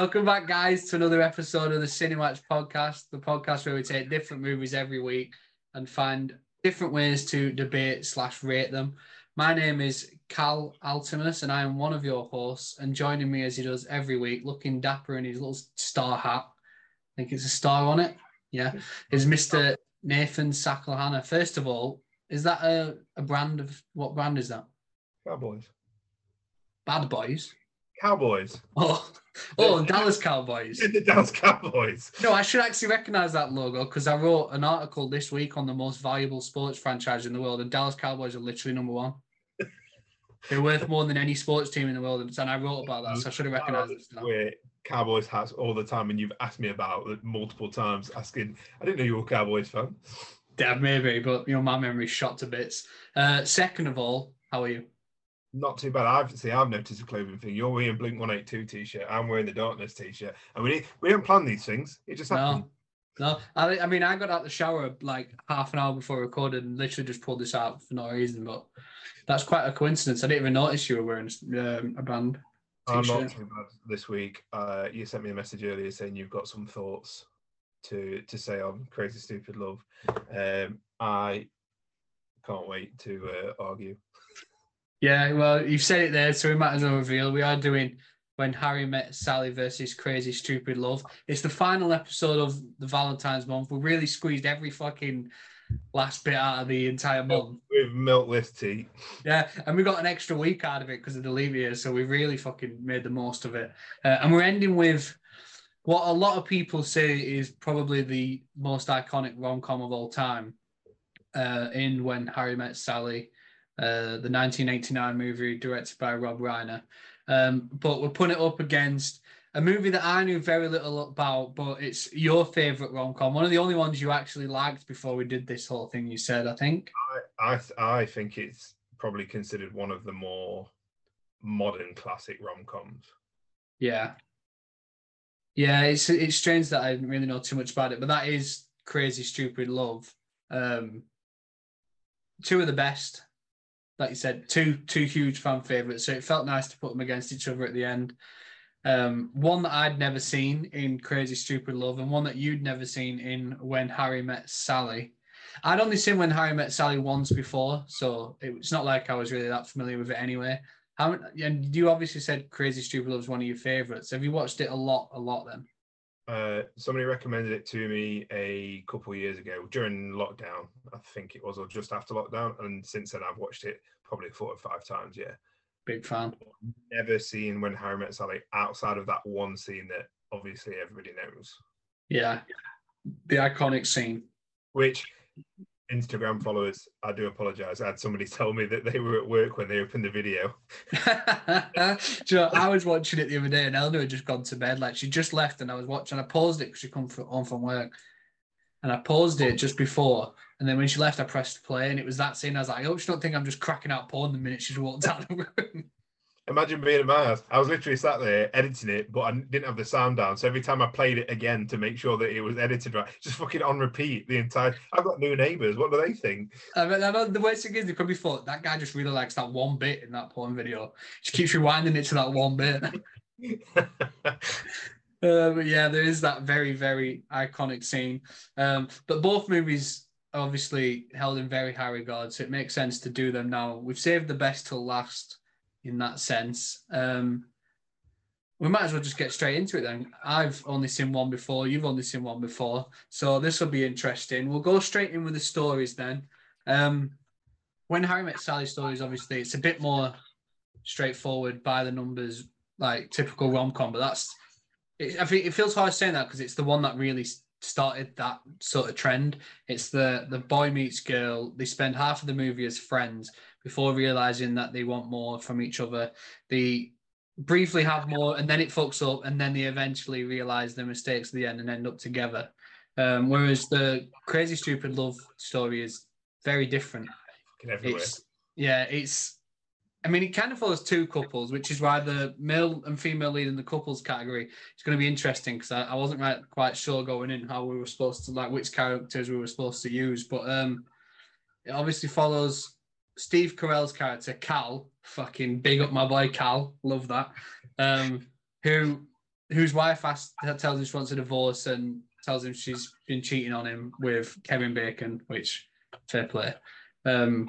Welcome back, guys, to another episode of the CineMatch podcast, the podcast where we take different movies every week and find different ways to debate slash rate them. My name is Cal Altimus, and I am one of your hosts. And joining me as he does every week, looking dapper in his little star hat, I think it's a star on it. Yeah, is Mr. Nathan Sakalhana. First of all, is that a, a brand of what brand is that? Bad Boys. Bad Boys. Cowboys. Oh, oh, Dallas Cowboys. the Dallas Cowboys. No, I should actually recognize that logo because I wrote an article this week on the most valuable sports franchise in the world, and Dallas Cowboys are literally number one. They're worth more than any sports team in the world, and I wrote about that, so I should have recognized it. Where Cowboys hats all the time, and you've asked me about it multiple times, asking, I didn't know you were a Cowboys fan. Yeah, maybe, but you know, my memory's shot to bits. Uh, second of all, how are you? Not too bad. I've see. I've noticed a clothing thing. You're wearing Blink One Eight Two t-shirt. I'm wearing the Darkness t-shirt, and we we don't plan these things. It just happened. No, no. I, I mean, I got out the shower like half an hour before we recorded and literally just pulled this out for no reason. But that's quite a coincidence. I didn't even notice you were wearing um, a band. I'm t-shirt. not too bad this week. Uh, you sent me a message earlier saying you've got some thoughts to to say on Crazy Stupid Love. Um, I can't wait to uh, argue. Yeah, well, you've said it there, so we might as well reveal. We are doing When Harry Met Sally versus Crazy Stupid Love. It's the final episode of the Valentine's month. We really squeezed every fucking last bit out of the entire month. With milkless tea. Yeah, and we got an extra week out of it because of the leave year, so we really fucking made the most of it. Uh, and we're ending with what a lot of people say is probably the most iconic rom com of all time. Uh, in When Harry Met Sally, uh, the 1989 movie directed by Rob Reiner. Um, but we're putting it up against a movie that I knew very little about, but it's your favorite rom com. One of the only ones you actually liked before we did this whole thing. You said, I think. I I, I think it's probably considered one of the more modern classic rom coms. Yeah. Yeah, it's it's strange that I didn't really know too much about it, but that is Crazy Stupid Love. Um, two of the best, like you said, two two huge fan favorites. So it felt nice to put them against each other at the end. Um, one that I'd never seen in Crazy Stupid Love, and one that you'd never seen in When Harry Met Sally. I'd only seen When Harry Met Sally once before, so it's not like I was really that familiar with it anyway. How and you obviously said Crazy Stupid Love is one of your favorites. Have you watched it a lot, a lot then? Uh, somebody recommended it to me a couple of years ago during lockdown, I think it was, or just after lockdown. And since then, I've watched it probably four or five times. Yeah, Big fan. never seen when Harry met Sally outside of that one scene that obviously everybody knows. Yeah, the iconic scene. Which Instagram followers, I do apologize. I had somebody tell me that they were at work when they opened the video. You know, I was watching it the other day, and Eleanor had just gone to bed. Like she just left, and I was watching. I paused it because she come home from work, and I paused it just before. And then when she left, I pressed play, and it was that scene. I was like, I hope she don't think I'm just cracking out porn the minute she's walked out of the room. Imagine being at my house. I was literally sat there editing it, but I didn't have the sound down. So every time I played it again to make sure that it was edited right, just fucking on repeat the entire. I've got new neighbours. What do they think? I mean, I know the worst thing is they probably thought that guy just really likes that one bit in that porn video. She keeps rewinding it to that one bit. Uh, but yeah, there is that very, very iconic scene. Um, but both movies obviously held in very high regard, so it makes sense to do them now. We've saved the best till last in that sense. Um, we might as well just get straight into it then. I've only seen one before, you've only seen one before, so this will be interesting. We'll go straight in with the stories then. Um, when Harry Met Sally stories, obviously, it's a bit more straightforward by the numbers, like typical rom com, but that's it, I think it feels hard saying that because it's the one that really started that sort of trend. It's the the boy meets girl. They spend half of the movie as friends before realizing that they want more from each other. They briefly have more, and then it fucks up, and then they eventually realize their mistakes at the end and end up together. Um, whereas the crazy stupid love story is very different. It's yeah, it's. I mean, it kind of follows two couples, which is why the male and female lead in the couples category is going to be interesting because I, I wasn't right, quite sure going in how we were supposed to like which characters we were supposed to use, but um, it obviously follows Steve Carell's character Cal, fucking big up my boy Cal, love that, um, who whose wife asks, tells him she wants a divorce and tells him she's been cheating on him with Kevin Bacon, which fair play. Um,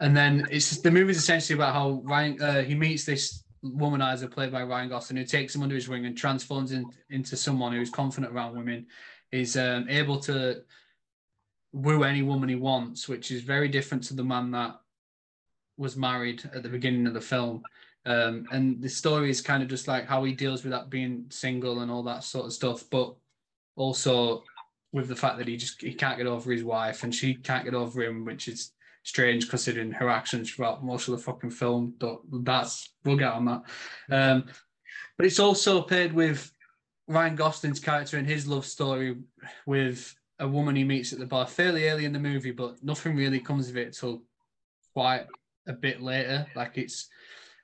and then it's the movie's essentially about how Ryan uh, he meets this womanizer played by Ryan Gosling who takes him under his wing and transforms in, into someone who's confident around women, is um, able to woo any woman he wants, which is very different to the man that was married at the beginning of the film. Um, and the story is kind of just like how he deals with that being single and all that sort of stuff, but also with the fact that he just he can't get over his wife and she can't get over him, which is strange considering her actions throughout most of the fucking film. But That's we'll get on that. Um, but it's also paired with Ryan Gosling's character and his love story with a woman he meets at the bar fairly early in the movie, but nothing really comes of it till quite a bit later. Like it's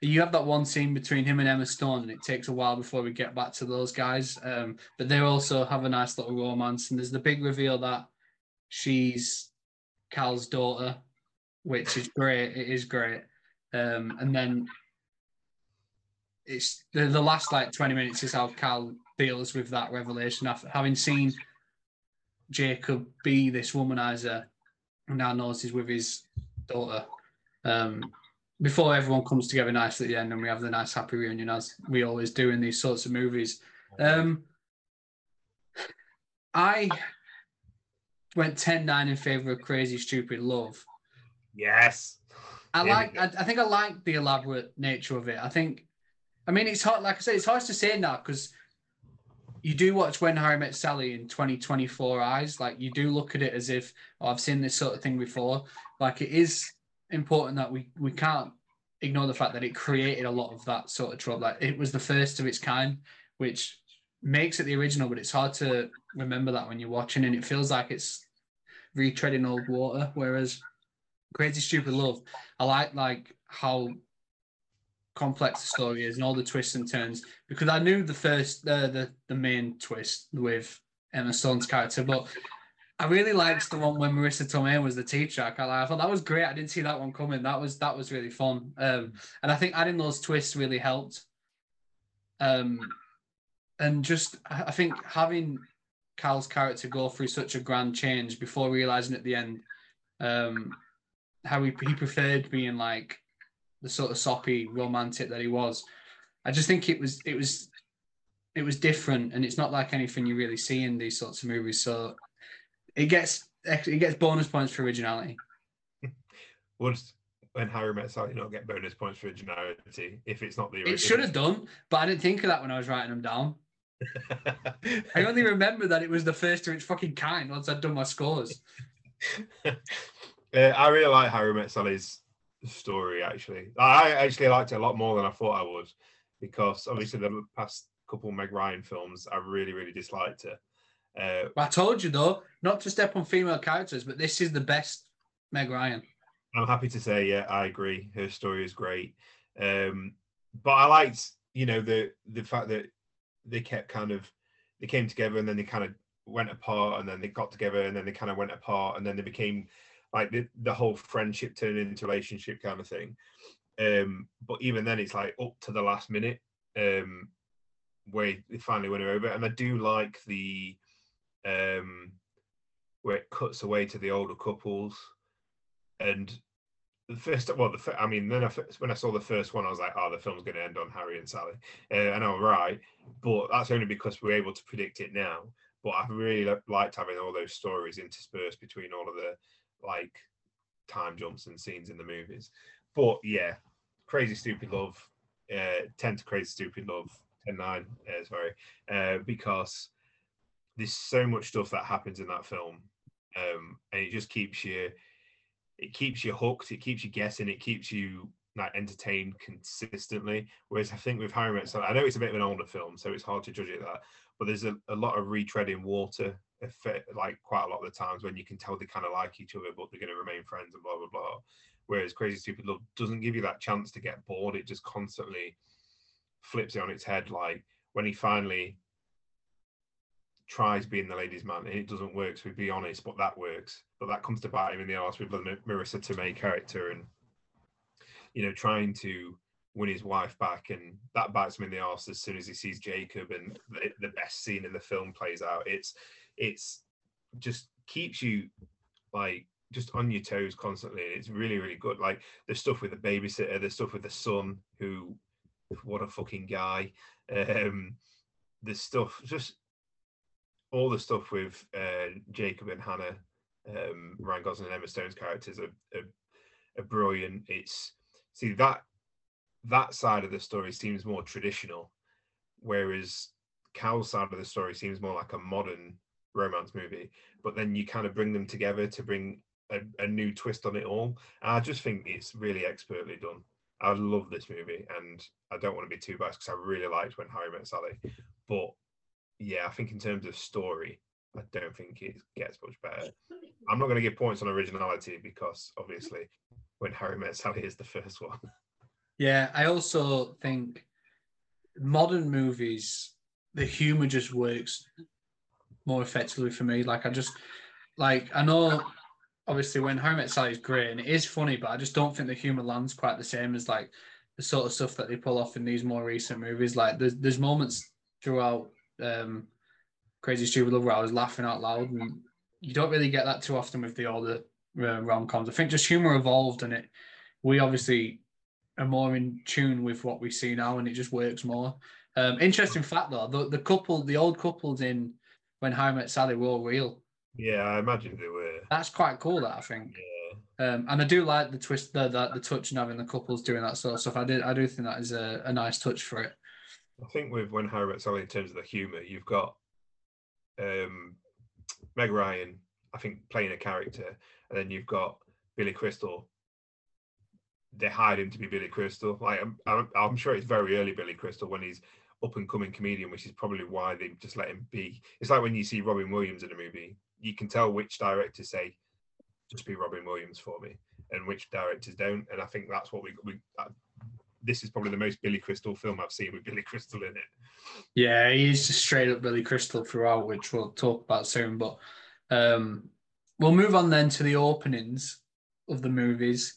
you have that one scene between him and Emma Stone, and it takes a while before we get back to those guys. Um, but they also have a nice little romance, and there's the big reveal that she's Cal's daughter, which is great. It is great. Um, and then it's the, the last like 20 minutes is how Cal deals with that revelation after having seen Jacob be this womanizer and now knows he's with his daughter. Um, before everyone comes together nicely at the end and we have the nice happy reunion as we always do in these sorts of movies. Um, I went 10-9 in favor of Crazy Stupid Love. Yes. I like I, I, think I like the elaborate nature of it. I think I mean it's hard like I said, it's hard to say now because you do watch When Harry Met Sally in 2024 eyes. Like you do look at it as if oh, I've seen this sort of thing before. Like it is important that we we can't ignore the fact that it created a lot of that sort of trouble. Like it was the first of its kind, which makes it the original, but it's hard to remember that when you're watching and it feels like it's retreading old water. Whereas Crazy Stupid Love, I like like how complex the story is and all the twists and turns because I knew the first uh, the the main twist with Emma Stone's character, but I really liked the one when Marisa Tomei was the teacher. I, I thought that was great. I didn't see that one coming. That was that was really fun. Um, and I think adding those twists really helped. Um, and just I think having Cal's character go through such a grand change before realizing at the end um, how he, he preferred being like the sort of soppy romantic that he was. I just think it was it was it was different, and it's not like anything you really see in these sorts of movies. So it gets it gets bonus points for originality. Would when Harry Met Sally not get bonus points for originality if it's not the original? It should have done, but I didn't think of that when I was writing them down. I only remember that it was the first of its fucking kind once I'd done my scores. uh, I really like Harry Met Sally's story. Actually, I actually liked it a lot more than I thought I would, because obviously the past couple Meg Ryan films I really really disliked it. Uh, I told you though, not to step on female characters, but this is the best Meg Ryan. I'm happy to say, yeah, I agree. Her story is great. Um, but I liked, you know, the the fact that they kept kind of they came together and then they kind of went apart and then they got together and then they kind of went apart and then they became like the, the whole friendship turned into relationship kind of thing. Um, but even then it's like up to the last minute um where they finally went over. And I do like the um, where it cuts away to the older couples, and the first well, the I mean, then I, when I saw the first one, I was like, oh, the film's going to end on Harry and Sally, uh, and I'm right, but that's only because we're able to predict it now. But I really liked having all those stories interspersed between all of the like time jumps and scenes in the movies. But yeah, crazy stupid love, uh, 10 to crazy stupid love, 10 9, uh, sorry, uh, because there's so much stuff that happens in that film, um, and it just keeps you, it keeps you hooked, it keeps you guessing, it keeps you like entertained consistently. Whereas I think with Harry Met I know it's a bit of an older film, so it's hard to judge it that, but there's a, a lot of retreading water effect, like quite a lot of the times when you can tell they kind of like each other, but they're going to remain friends and blah blah blah. Whereas Crazy Stupid Love doesn't give you that chance to get bored. It just constantly flips it on its head. Like when he finally tries being the ladies' man and it doesn't work. So be honest, but that works. But that comes to bite him in the arse with the Marisa Tomei character and you know trying to win his wife back, and that bites him in the arse as soon as he sees Jacob, and the, the best scene in the film plays out. It's it's just keeps you like just on your toes constantly. It's really really good. Like the stuff with the babysitter, the stuff with the son, who what a fucking guy. Um, the stuff just all the stuff with uh, Jacob and Hannah, um, Ryan Gosling and Emma Stone's characters are, are, are brilliant. It's see that that side of the story seems more traditional, whereas Cal's side of the story seems more like a modern romance movie. But then you kind of bring them together to bring a, a new twist on it all. And I just think it's really expertly done. I love this movie, and I don't want to be too biased because I really liked When Harry Met Sally. But yeah, I think in terms of story, I don't think it gets much better. I'm not going to give points on originality because obviously When Harry Met Sally is the first one. Yeah, I also think modern movies, the humor just works more effectively for me. Like I just like I know obviously when Harry Met Sally is great and it is funny, but I just don't think the humor lands quite the same as like the sort of stuff that they pull off in these more recent movies. Like there's there's moments throughout um, Crazy Stupid Love where I was laughing out loud, and you don't really get that too often with the older uh, rom coms. I think just humor evolved, and it we obviously are more in tune with what we see now, and it just works more. Um, interesting fact though, the, the couple, the old couples in When Harry Met Sally were all real. Yeah, I imagine they were. That's quite cool. That I think. Yeah. Um, and I do like the twist, the, the the touch and having the couples doing that sort of stuff. I did, I do think that is a, a nice touch for it. I think with When Harry Met Sally, in terms of the humour, you've got um, Meg Ryan, I think, playing a character, and then you've got Billy Crystal. They hired him to be Billy Crystal. Like I'm, I'm, I'm sure it's very early Billy Crystal when he's up and coming comedian, which is probably why they just let him be. It's like when you see Robin Williams in a movie, you can tell which directors say, "Just be Robin Williams for me," and which directors don't. And I think that's what we we. Uh, this is probably the most Billy Crystal film I've seen with Billy Crystal in it. Yeah, he's just straight up Billy Crystal throughout, which we'll talk about soon. But um, we'll move on then to the openings of the movies.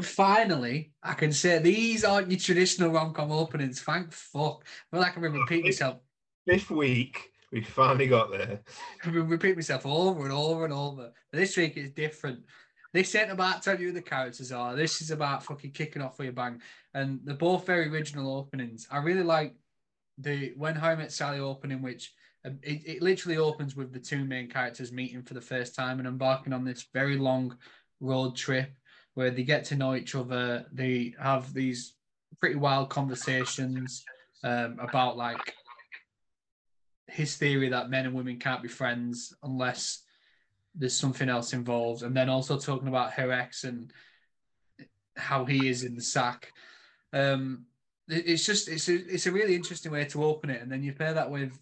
Finally, I can say these aren't your traditional rom com openings. Thank fuck. I I'm going to repeat myself. This week, we finally got there. I repeat myself over and over and over. This week is different. This ain't about telling you who the characters are. This is about fucking kicking off with a bang. And they're both very original openings. I really like the When Harry Met Sally opening, which um, it, it literally opens with the two main characters meeting for the first time and embarking on this very long road trip where they get to know each other. They have these pretty wild conversations um, about like his theory that men and women can't be friends unless there's something else involved, and then also talking about her ex and how he is in the sack. Um, it's just it's a it's a really interesting way to open it, and then you pair that with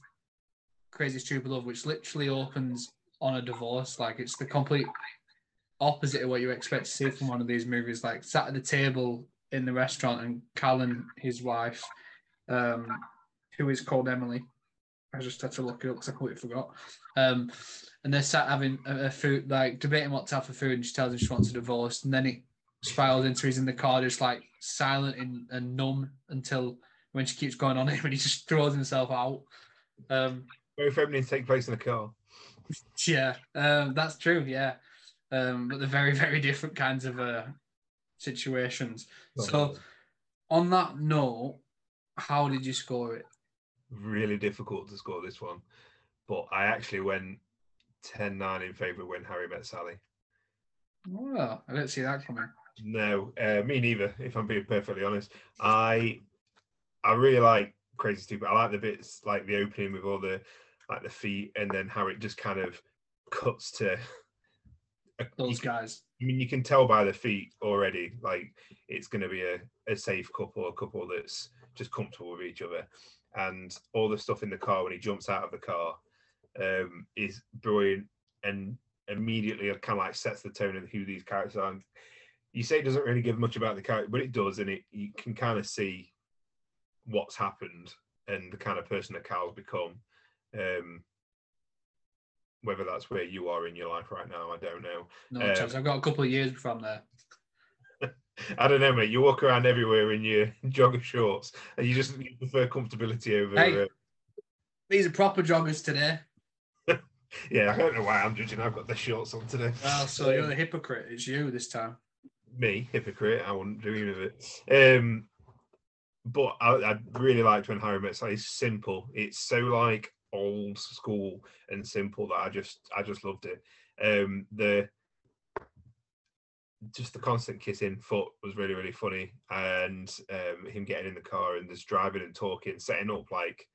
Crazy Stupid Love, which literally opens on a divorce. Like it's the complete opposite of what you expect to see from one of these movies. Like sat at the table in the restaurant, and Callan, his wife, um, who is called Emily. I just had to look it up because I completely forgot. Um, and they're sat having a, a, food, like debating what to have for food, and she tells him she wants a divorce, and then it spirals into he's in the car just like silent and, and numb until when she keeps going on him, and he just throws himself out. Um, Both openings take place in the car. Yeah, um, that's true. Yeah, um, but they're very, very different kinds of uh, situations. So, on that note, how did you score it? Really difficult to score this one, but I actually went 10 9 in favour when Harry met Sally. Well, I didn't see that coming. No, uh, me neither. If I'm being perfectly honest, I I really like Crazy Stupid. I like the bits like the opening with all the like the feet, and then how it just kind of cuts to those guys. I mean, you can tell by the feet already, like it's going to be a, a safe couple, a couple that's just comfortable with each other. And all the stuff in the car when he jumps out of the car um, is brilliant and immediately kind of like sets the tone of who these characters are. And you say it doesn't really give much about the character, but it does, and it you can kind of see what's happened and the kind of person that Cal's become. Um, whether that's where you are in your life right now, I don't know. No um, chance. I've got a couple of years from there. I don't know, mate. You walk around everywhere in your jogger shorts, and you just you prefer comfortability over. Hey. Uh, These are proper joggers today. yeah, I don't know why I'm judging. I've got the shorts on today. Well, so you're the hypocrite. It's you this time. Me, hypocrite. I wouldn't dream of it. Um, but I, I really liked when Harry Met. It's simple. It's so like old school and simple that I just I just loved it. Um, the just the constant kissing foot was really really funny, and um, him getting in the car and just driving and talking, setting up like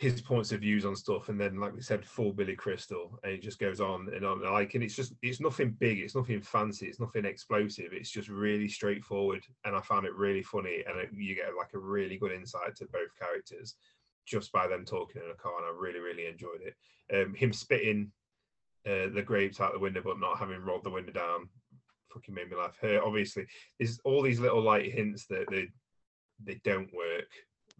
his points of views on stuff, and then like we said, full Billy Crystal, and it just goes on and on. Like, and it's just it's nothing big, it's nothing fancy, it's nothing explosive. It's just really straightforward, and I found it really funny, and it, you get like a really good insight to both characters just by them talking in a car, and I really really enjoyed it. Um, him spitting uh, the grapes out the window, but not having rolled the window down, fucking made me laugh. Her obviously, there's all these little light hints that they they don't work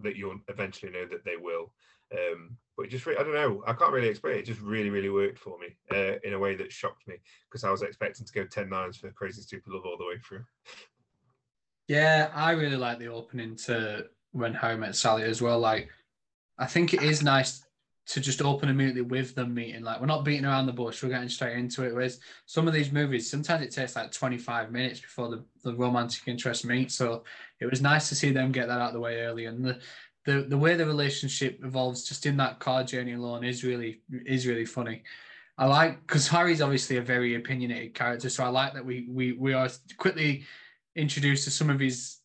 that you'll eventually know that they will. Um, but just, re- I don't know, I can't really explain it. It just really, really worked for me uh, in a way that shocked me because I was expecting to go 10 nines for Crazy Stupid Love all the way through. Yeah, I really like the opening to When Harry Met Sally as well. Like, I think it is nice to just open immediately with them meeting. Like, we're not beating around the bush, we're getting straight into it. Whereas some of these movies, sometimes it takes like 25 minutes before the, the romantic interest meet. So it was nice to see them get that out of the way early. And the, the, the way the relationship evolves just in that car journey alone is really is really funny. I like because Harry's obviously a very opinionated character, so I like that we we we are quickly introduced to some of his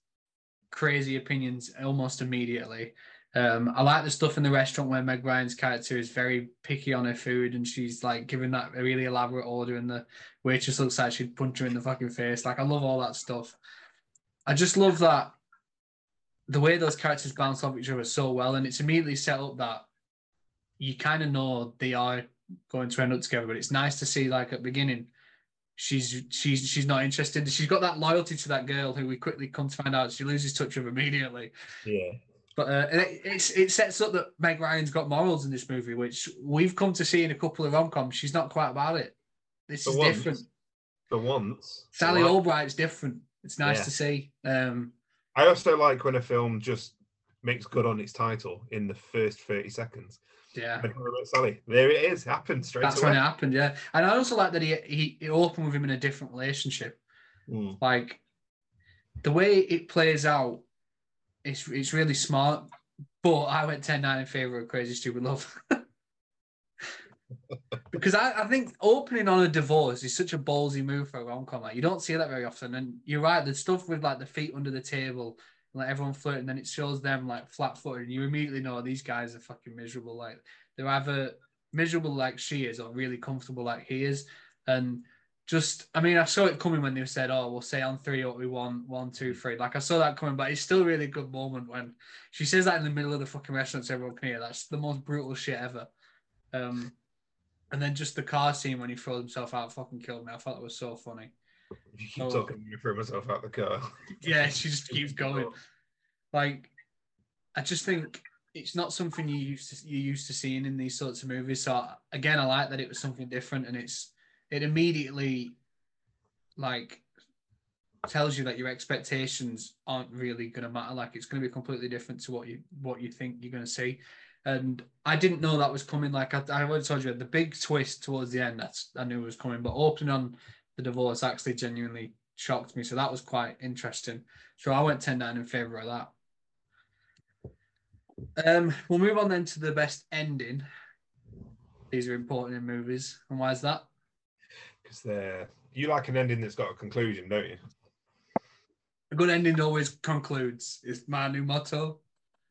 crazy opinions almost immediately. Um, I like the stuff in the restaurant where Meg Ryan's character is very picky on her food and she's like giving that really elaborate order and the waitress looks like she'd punch her in the fucking face. Like I love all that stuff. I just love that the way those characters bounce off each other so well, and it's immediately set up that you kind of know they are going to end up together. But it's nice to see, like at the beginning, she's she's she's not interested. She's got that loyalty to that girl who we quickly come to find out she loses touch of immediately. Yeah. But uh, it, it's it sets up that Meg Ryan's got morals in this movie, which we've come to see in a couple of rom coms. She's not quite about it. This For is once. different. For once. Sally like- Albright's different. It's nice Yeah. to see. Um, I also like when a film just makes good on its title in the first 30 seconds. yeah. When Harry Met Sally, there it is, happened straight away. That's away. when it happened, yeah. And I also like that he he it opened with him in a different relationship. Mm. Like the way it plays out, it's it's really smart. But I went 10-9 in favor of Crazy Stupid Love. because I, I think opening on a divorce is such a ballsy move for a rom-com. Like you don't see that very often. And you're right, the stuff with like the feet under the table, like everyone flirting, then it shows them like flat footed, and you immediately know these guys are fucking miserable. Like they're either miserable like she is or really comfortable like he is. And just I mean, I saw it coming when they said, Oh, we'll say on three what we want, one, two, three. Like I saw that coming, but it's still a really good moment when she says that in the middle of the fucking restaurant so everyone can hear. That's the most brutal shit ever. Um and then just the car scene when he throws himself out fucking killed me. I thought it was so funny. If you keep Oh. talking, I'm going throw myself out the car. Yeah, she just keeps going. Like, I just think it's not something you used to you used to seeing in these sorts of movies. So again, I like that it was something different, and it's it immediately like tells you that your expectations aren't really going to matter. Like it's going to be completely different to what you what you think you're going to see. And I didn't know that was coming. Like I, I already told you, the big twist towards the end, that's I knew was coming. But opening on the divorce actually genuinely shocked me. So that was quite interesting. So I went 10 9 in favor of that. Um, we'll move on then to the best ending. These are important in movies. And why is that? Because they're you like an ending that's got a conclusion, don't you? A good ending always concludes, is my new motto.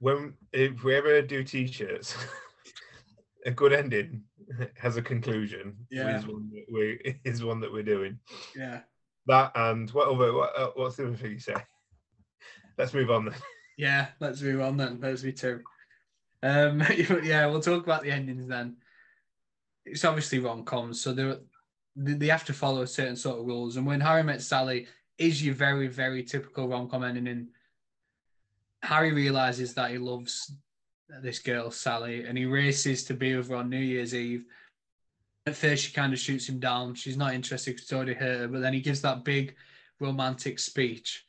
When if we ever do t-shirts, a good ending has a conclusion. Yeah. is one that we is one that we're doing. Yeah. That and what other what, uh, what's the other thing you say? Let's move on then. Yeah, let's move on then. Let's be two. Um, yeah, we'll talk about the endings then. It's obviously rom coms, so they they have to follow a certain sort of rules. And when Harry Met Sally is your very very typical rom com ending, in Harry realizes that he loves this girl Sally, and he races to be with her on New Year's Eve. At first, she kind of shoots him down. She's not interested because it's already hurt her, but then he gives that big romantic speech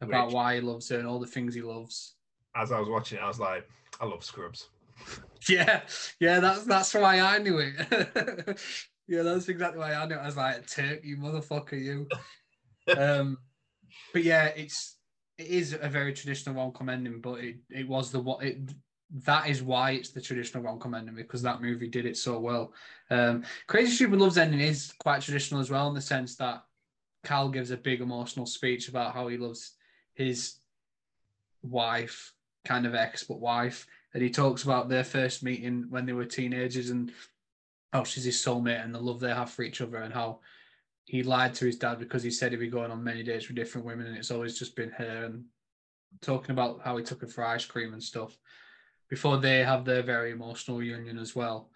about Which- why he loves her and all the things he loves. As I was watching it, I was like, I love Scrubs. Yeah, yeah, that's that's why I knew it. yeah, that's exactly why I knew it. I was like, Turk, you motherfucker, you. um, but yeah, it's it is a very traditional rom-com ending, but it, it was the what it that is why it's the traditional rom-com ending because that movie did it so well. Um, Crazy Stupid Love's ending is quite traditional as well in the sense that Cal gives a big emotional speech about how he loves his wife, kind of ex, but wife, and he talks about their first meeting when they were teenagers and how she's his soulmate and the love they have for each other and how he lied to his dad because he said he'd be going on many dates with different women and it's always just been her and talking about how he took her for ice cream and stuff before they have their very emotional reunion as well.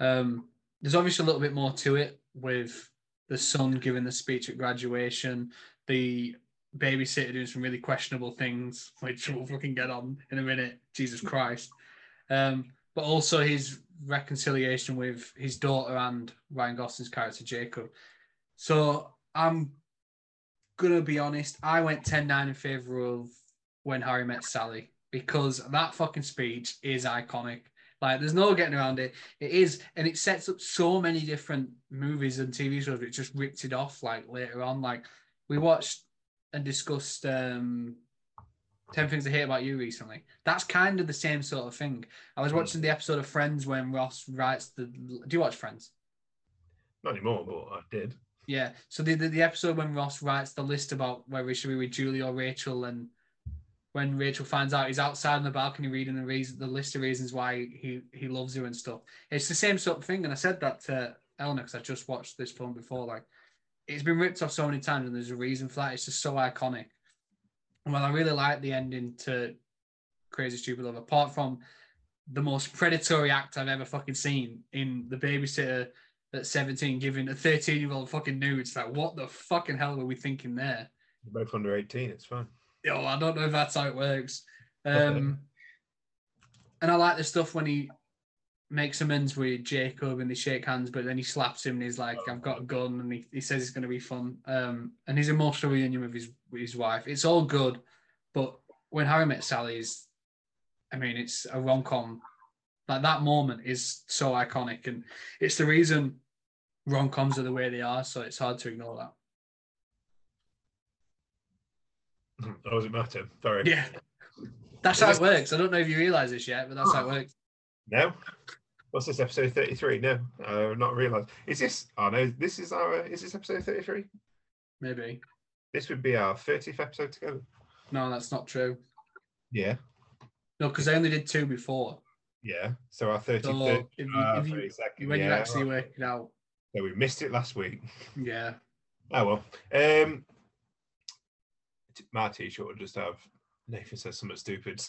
Um, there's obviously a little bit more to it with the son giving the speech at graduation, the babysitter doing some really questionable things, which we'll fucking get on in a minute. Jesus Christ. Um, but also his reconciliation with his daughter and Ryan Gosling's character Jacob. So I'm gonna be honest. I went 10-9 in favor of when Harry met Sally because that fucking speech is iconic. Like, there's no getting around it. It is, and it sets up so many different movies and TV shows. It just ripped it off like later on. Like, we watched and discussed um, 10 Things I Hate About You recently. That's kind of the same sort of thing. I was hmm. watching the episode of Friends when Ross writes the. Do you watch Friends? Not anymore, but I did. Yeah. So the, the, the episode when Ross writes the list about whether he should be with Julie or Rachel, and when Rachel finds out he's outside on the balcony reading the reason the list of reasons why he he loves her and stuff. It's the same sort of thing. And I said that to Eleanor because I just watched this film before. Like, it's been ripped off so many times, and there's a reason for that. It's just so iconic. Well, I really like the ending to Crazy Stupid Love. Apart from the most predatory act I've ever fucking seen in the babysitter at 17 giving a 13 year old fucking nudes. Like, what the fucking hell were we thinking there? You're both under 18, it's fine. Yo, I don't know if that's how it works. Um, and I like the stuff when he makes amends with Jacob and they shake hands, but then he slaps him and he's like, I've got a gun, and he, he says it's going to be fun. Um, and his emotional reunion with his with his wife, it's all good. But when Harry Met Sally is, I mean, it's a rom com. Like that moment is so iconic, and it's the reason rom coms are the way they are. So it's hard to ignore that. Oh, does it matter? Sorry. Yeah, that's how it works. I don't know if you realize this yet, but that's how it works. No? What's this, episode 33? No, I've not realised. Is this, oh no, this is our, is this episode 33? Maybe. This would be our 30th episode together. No, that's not true. Yeah, No, because I only did two before. yeah. So our 33rd, So if you, uh, if you 32nd, when you yeah, actually right. work it out, So we missed it last week. yeah. Oh well. Um, t- my t-shirt will just have Nathan says something stupid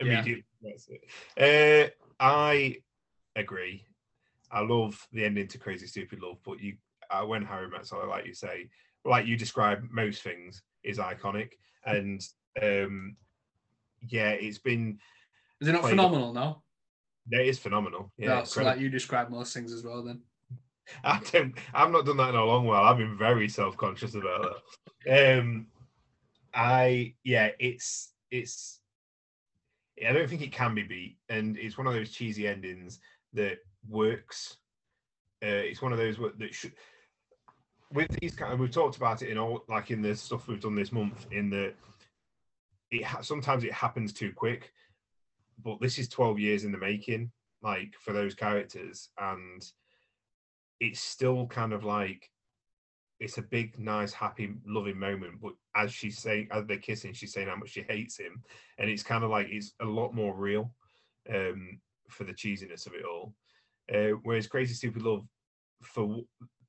Yeah. immediately. That's it. Uh, I agree. I love the ending to Crazy Stupid Love, but you, uh, when Harry met Sally, like you say, like you describe most things, is iconic, and um, yeah, it's been Is it not phenomenal? No. it is phenomenal. Yeah, Yeah. it's so like you describe most things as well. Then. I don't. I've not done that in a long while. I've been very self conscious about that. Um, I yeah, it's it's. I don't think it can be beat, and it's one of those cheesy endings that works. Uh, it's one of those that should. With these kind, we've talked about it in all like in the stuff we've done this month. In the, it ha- sometimes it happens too quick, but this is twelve years in the making. Like for those characters, and it's still kind of like it's a big, nice, happy, loving moment. But as she's saying, as they're kissing, she's saying how much she hates him, and it's kind of like it's a lot more real um, for the cheesiness of it all. Uh, whereas Crazy Stupid Love, for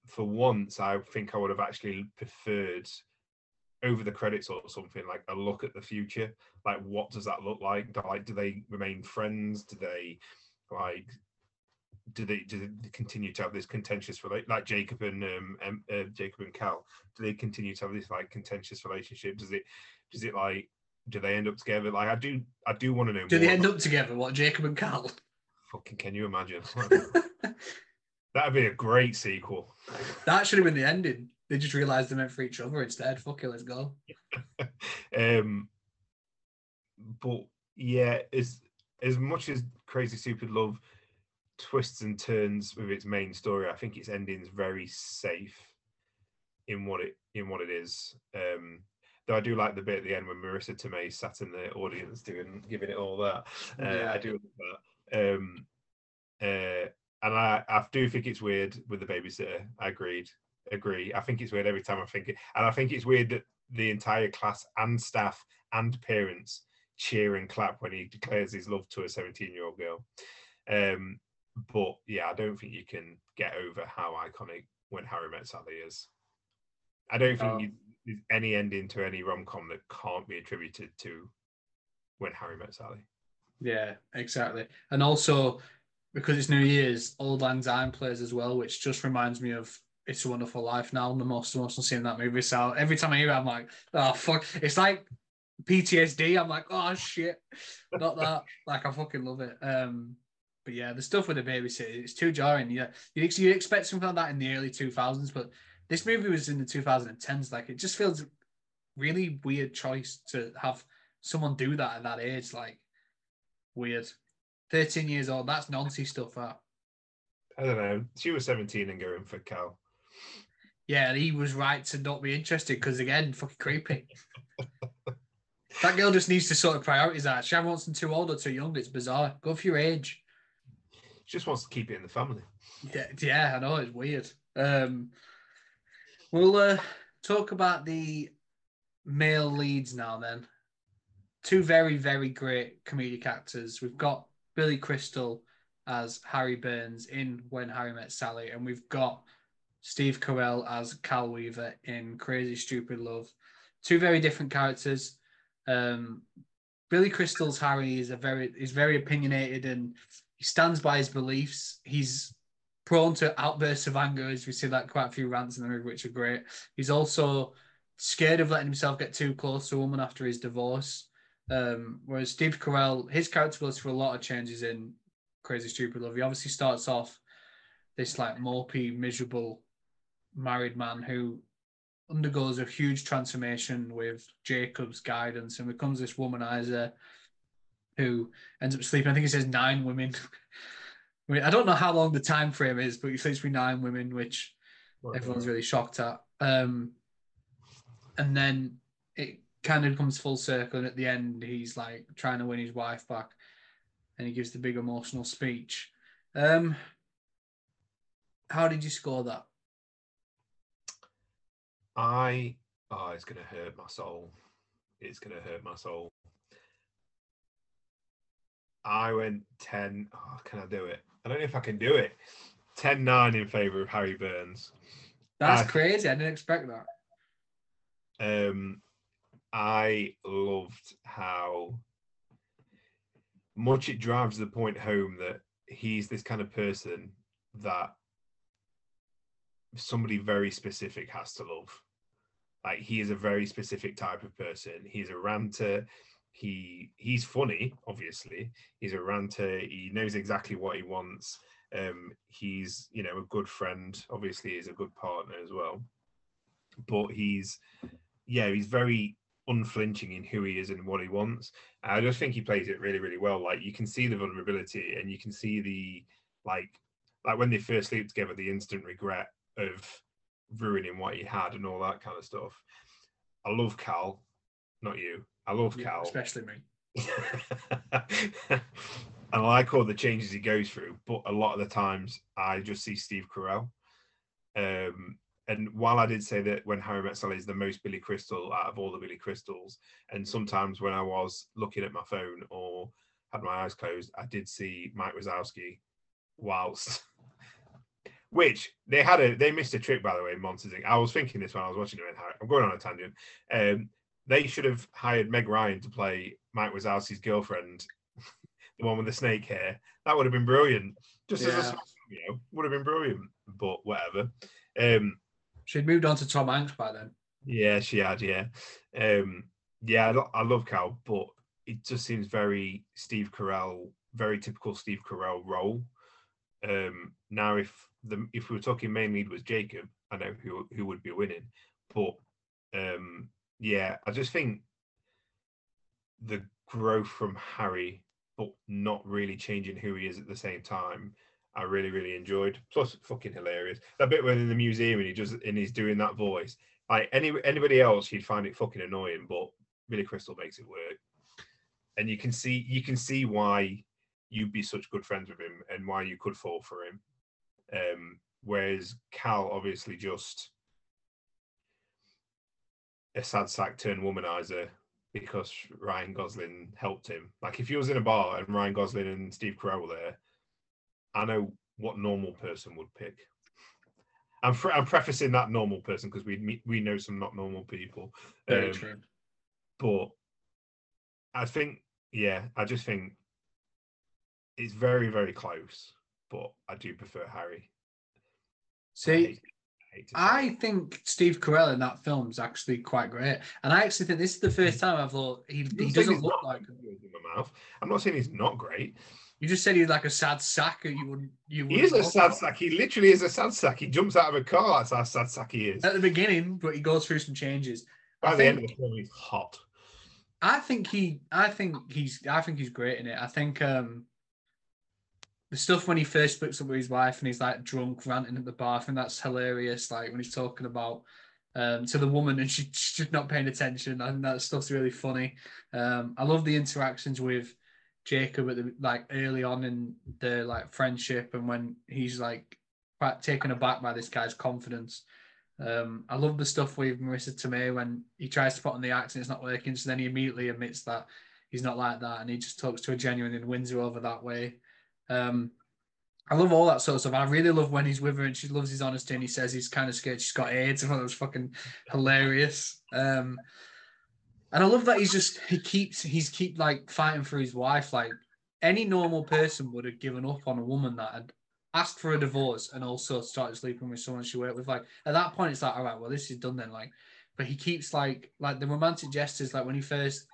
for once, I think I would have actually preferred over the credits or something like a look at the future. Like, what does that look like? Do, like, do they remain friends? Do they like do they do they continue to have this contentious relate like Jacob and um, um uh, Jacob and Cal? Do they continue to have this like contentious relationship? Does it does it like do they end up together? Like I do I do want to know. Do they end up together? What Jacob and Cal? Fucking can you imagine? That'd be a great sequel. that should have been the ending. they just realised they meant for each other instead. Fuck it, let's go. um, but yeah, as as much as Crazy Stupid Love twists and turns with its main story, I think its ending's very safe in what it in what it is. Um, though I do like the bit at the end when Marisa Tomei sat in the audience doing giving it all that. Uh, Yeah. I do like that. Um, uh, and I, I do think it's weird with the babysitter. I agreed. Agree. I think it's weird every time I think it, and I think it's weird that the entire class and staff and parents cheer and clap when he declares his love to a 17 year old girl. Um, but yeah, I don't think you can get over how iconic When Harry Met Sally is. I don't think No. you, there's any ending to any rom com that can't be attributed to When Harry Met Sally. Yeah, exactly. And also because it's New Year's, Auld Lang Syne plays as well, which just reminds me of It's a Wonderful Life now. I'm the most emotional scene in that movie. So every time I hear it, I'm like, oh fuck. It's like PTSD. I'm like, oh shit. Not that. like I fucking love it. Um but yeah, the stuff with the babysitter, it's too jarring. Yeah, you you expect something like that in the early 2000s, but this movie was in the 2010s. Like it just feels really weird choice to have someone do that at that age. Like weird. 13 years old. That's Nancy stuff. That. I don't know. She was 17 and going for Cal. Yeah, and he was right to not be interested because again, fucking creepy. that girl just needs to sort of priorities out. She wants them too old or too young. It's bizarre. Go for your age. She just wants to keep it in the family. Yeah, yeah, I know it's weird. Um, we'll uh, talk about the male leads now. Then, two very, very great comedic actors. We've got Billy Crystal as Harry Burns in When Harry Met Sally, and we've got Steve Carell as Cal Weaver in Crazy Stupid Love. Two very different characters. Um, Billy Crystal's Harry is a very is very opinionated and he stands by his beliefs. He's prone to outbursts of anger, as we see that quite a few rants in the movie, which are great. He's also scared of letting himself get too close to a woman after his divorce. Um, whereas Steve Carell, his character goes through a lot of changes in Crazy Stupid Love. He obviously starts off this like mopey, miserable married man who undergoes a huge transformation with Jacob's guidance and becomes this womanizer who ends up sleeping. I think he says nine women. I mean, I don't know how long the time frame is, but he sleeps with nine women, which everyone's really shocked at. Um, and then of comes full circle, and at the end, he's like trying to win his wife back, and he gives the big emotional speech. Um, how did you score that? I oh, it's gonna hurt my soul. It's gonna hurt my soul. I went 10. Oh, can I do it? I don't know if I can do it. 10 9 in favor of Harry Burns. That's crazy. I didn't expect that. Um, I loved how much it drives the point home that he's this kind of person that somebody very specific has to love. Like he is a very specific type of person. He's a ranter. He he's funny, obviously. He's a ranter. He knows exactly what he wants. Um, he's you know a good friend. Obviously, he's a good partner as well. But he's yeah, he's very unflinching in who he is and what he wants. I just think he plays it really, really well. Like you can see the vulnerability and you can see the like like when they first sleep together, the instant regret of ruining what he had and all that kind of stuff. I love Cal, not you. I love Yeah, Cal. especially me. and I like all the changes he goes through, but a lot of the times I just see Steve Carell. Um, and while I did say that when Harry Met Sally is the most Billy Crystal out of all the Billy Crystals, and sometimes when I was looking at my phone or had my eyes closed, I did see Mike Wazowski whilst. Which they had a they missed a trick by the way in Monsters Inc. I was thinking this when I was watching it. I'm going on a tangent. Um, they should have hired Meg Ryan to play Mike Wazowski's girlfriend, the one with the snake hair. That would have been brilliant. Just as a Yeah. small cameo, would have been brilliant. But whatever. Um, She'd moved on to Tom Hanks by then. yeah, she had. Yeah, um, yeah. I, lo- I love Cal, but it just seems very Steve Carell, very typical Steve Carell role. Um, now, if the if we were talking main lead was Jacob, I know who who would be winning. But um yeah, I just think the growth from Harry, but not really changing who he is at the same time. I really, really enjoyed. Plus, fucking hilarious. That bit when in the museum and he does and he's doing that voice. Like any anybody else, you'd find it fucking annoying, but Billy Crystal makes it work. And you can see you can see why you'd be such good friends with him and why you could fall for him. Um, whereas Cal obviously just a sad sack turned womanizer because Ryan Gosling helped him. Like if he was in a bar and Ryan Gosling and Steve Carell were there, I know what normal person would pick. I'm, pre- I'm prefacing that normal person because we we know some not normal people. Very um, true. But I think, yeah, I just think it's very very close. But I do prefer Harry. See, I think Steve Carell in that film is actually quite great, and I actually think this is the first time I've thought he, he doesn't look like. In my mouth. I'm not saying he's not great. You just said he's like a sad sack, or you wouldn't. You he is a sad sack. He literally is a sad sack. He jumps out of a car. That's how sad sack he is. At the beginning, but he goes through some changes. By I the think, end of the film, he's hot. I think he. I think he's. I think he's great in it. I think um the stuff when he first splits up with his wife and he's like drunk ranting at the bar. I think that's hilarious. Like when he's talking about um, to the woman and she, she's not paying attention. I think that stuff's really funny. Um, I love the interactions with Jacob at the like early on in the like friendship and when he's like quite taken aback by this guy's confidence. Um, I love the stuff with Marisa Tomei when he tries to put on the act and it's not working. So then he immediately admits that he's not like that and he just talks to a genuine and wins her over that way. Um, I love all that sort of stuff. I really love when he's with her and she loves his honesty and he says he's kind of scared she's got AIDS. I thought that was fucking hilarious. Um, and I love that he's just he keeps he's keep like fighting for his wife. Like any normal person would have given up on a woman that had asked for a divorce and also started sleeping with someone she worked with. Like at that point, it's like, all right, well, this is done then. Like, but he keeps like like the romantic gestures, like when he first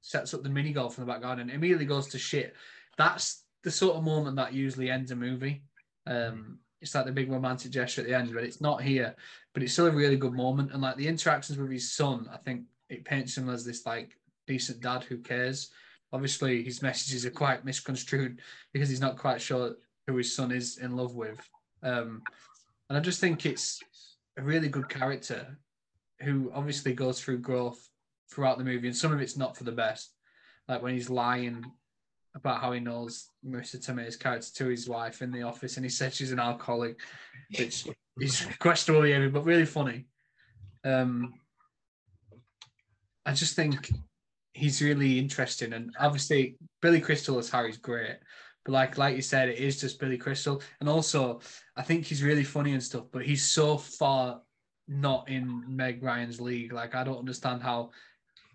sets up the mini golf in the back garden, immediately goes to shit. That's the sort of moment that usually ends a movie. Um, it's like the big romantic gesture at the end, but it's not here. But it's still a really good moment. And like the interactions with his son, I think it paints him as this like decent dad who cares. Obviously, his messages are quite misconstrued because he's not quite sure who his son is in love with. Um, and I just think it's a really good character who obviously goes through growth throughout the movie, and some of it's not for the best. Like when he's lying about how he knows Marisa Tomei's character to his wife in the office, and he said she's an alcoholic, which is questionable but really funny. Um, I just think he's really interesting, and obviously Billy Crystal as Harry's great, but like like you said, it is just Billy Crystal, and also I think he's really funny and stuff, but he's so far not in Meg Ryan's league. Like I don't understand how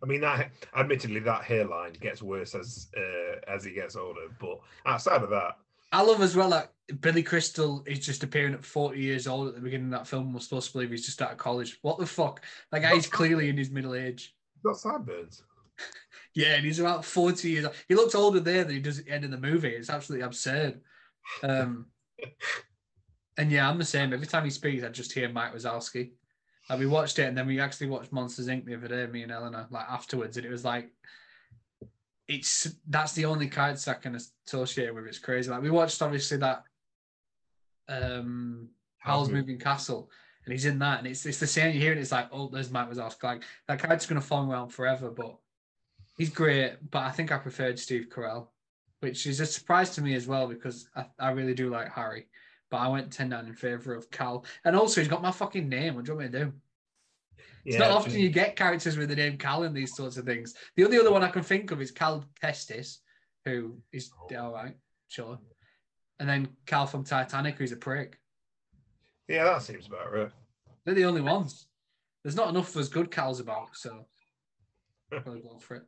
I mean, that admittedly, that hairline gets worse as uh, as he gets older. But outside of that, I love as well that Billy Crystal is just appearing at 40 years old at the beginning of that film. We're supposed to believe he's just out of college. What the fuck? That guy's clearly in his middle age. Got sideburns. yeah, and he's about 40 years old. He looks older there than he does at the end of the movie. It's absolutely absurd. Um, and yeah, I'm the same. Every time he speaks, I just hear Mike Wazowski. Like we watched it and then we actually watched Monsters Inc. the other day, me and Eleanor, like afterwards, and it was like it's that's the only character I can associate with. It's crazy. Like we watched obviously that um Howl's Moving Castle, and he's in that, and it's it's the same. You hear it, it's like, oh, there's Mike Wazowski. Like that character's gonna follow around forever, but he's great. But I think I preferred Steve Carell, which is a surprise to me as well because I, I really do like Harry. But I went 10 down in favour of Cal. And also, he's got my fucking name. What do you want me to do? It's yeah, not often you get characters with the name Cal in these sorts of things. The only other one I can think of is Cal Kestis, who is oh. all right, sure. And then Cal from Titanic, who's a prick. Yeah, that seems about right. They're the only ones. There's not enough us good Cals about, so probably go for it.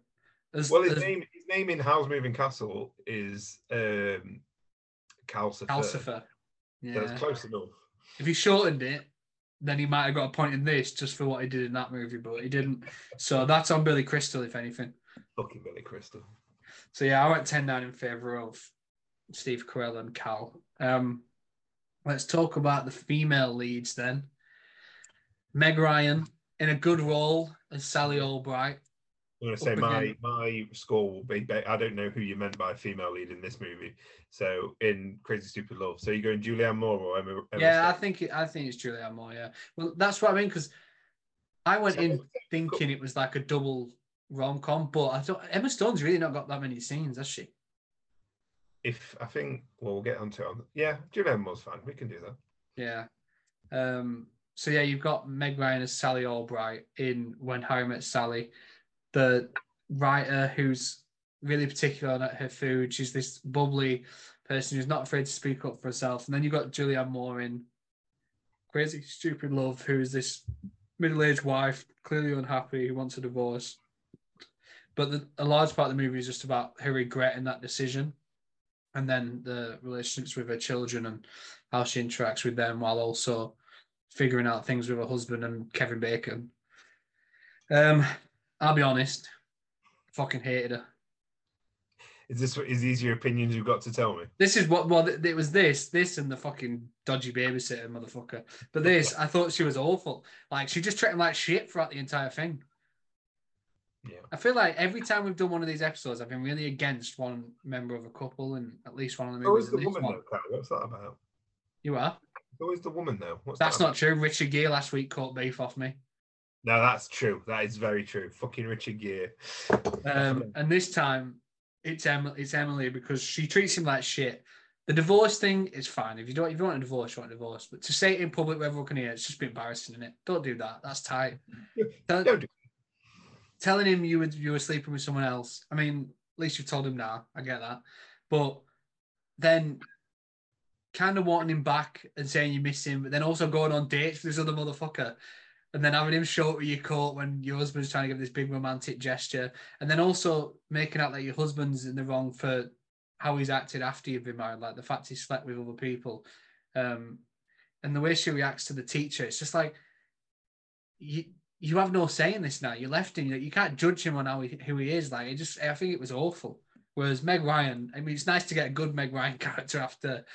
There's, well, his name his name in Howl's Moving Castle is um, Calcifer. Calcifer. Yeah. That's close enough. If he shortened it, then he might have got a point in this just for what he did in that movie, but he didn't. So that's on Billy Crystal, if anything. Fucking Billy Crystal. So yeah, I went 10 9 in favour of Steve Carell and Cal. Um, let's talk about the female leads then. Meg Ryan in a good role as Sally Albright. I'm going to say my again. my score will be. I don't know who you meant by female lead in this movie. So in Crazy Stupid Love, so you're going Julianne Moore or Emma? Emma yeah, I think it, I think it's Julianne Moore. Yeah, well, that's what I mean because I went So- in thinking it was like a double rom com, but I thought Emma Stone's really not got that many scenes, has she? If I think, well, we'll get onto it. Yeah, Julianne Moore's fine. We can do that. Yeah. Um, so yeah, you've got Meg Ryan as Sally Albright in When Harry Met Sally, the writer who's really particular on her food. She's this bubbly person who's not afraid to speak up for herself. And then you've got Julianne Moore in Crazy Stupid Love, who's this middle-aged wife, clearly unhappy, who wants a divorce. But the, a large part of the movie is just about her regretting that decision, and then the relationships with her children and how she interacts with them, while also figuring out things with her husband and Kevin Bacon. Um, I'll be honest, fucking hated her. Is this is these your opinions you've got to tell me? This is what well, it was this, this, and the fucking dodgy babysitter motherfucker. But this, I thought she was awful. Like she just treated him like shit throughout the entire thing. Yeah. I feel like every time we've done one of these episodes, I've been really against one member of a couple, and at least one of them. Always the woman one. though, What's that about? You are. Always the woman though. What's That's that not true. Richard Gere last week caught beef off me. No, that's true. That is very true. Fucking Richard Gere. Um, and this time, it's Emily. It's Emily because she treats him like shit. The divorce thing is fine. If you don't, if you want a divorce, you want a divorce. But to say it in public where everyone can hear, it's just be embarrassing, isn't it? Don't do that. That's tight. Tell- Don't do telling him you were you were sleeping with someone else. I mean, at least you've told him now. I get that, but then kind of wanting him back and saying you miss him, but then also going on dates with this other motherfucker, and then having him show up at your court when your husband's trying to give this big romantic gesture, and then also making out that your husband's in the wrong for how he's acted after you've been married, like the fact he slept with other people, um, and the way she reacts to the teacher. It's just like you you have no say in this now. You left him. You, you can't judge him on how he, who he is. Like it just, I think it was awful. Whereas Meg Ryan, I mean, it's nice to get a good Meg Ryan character after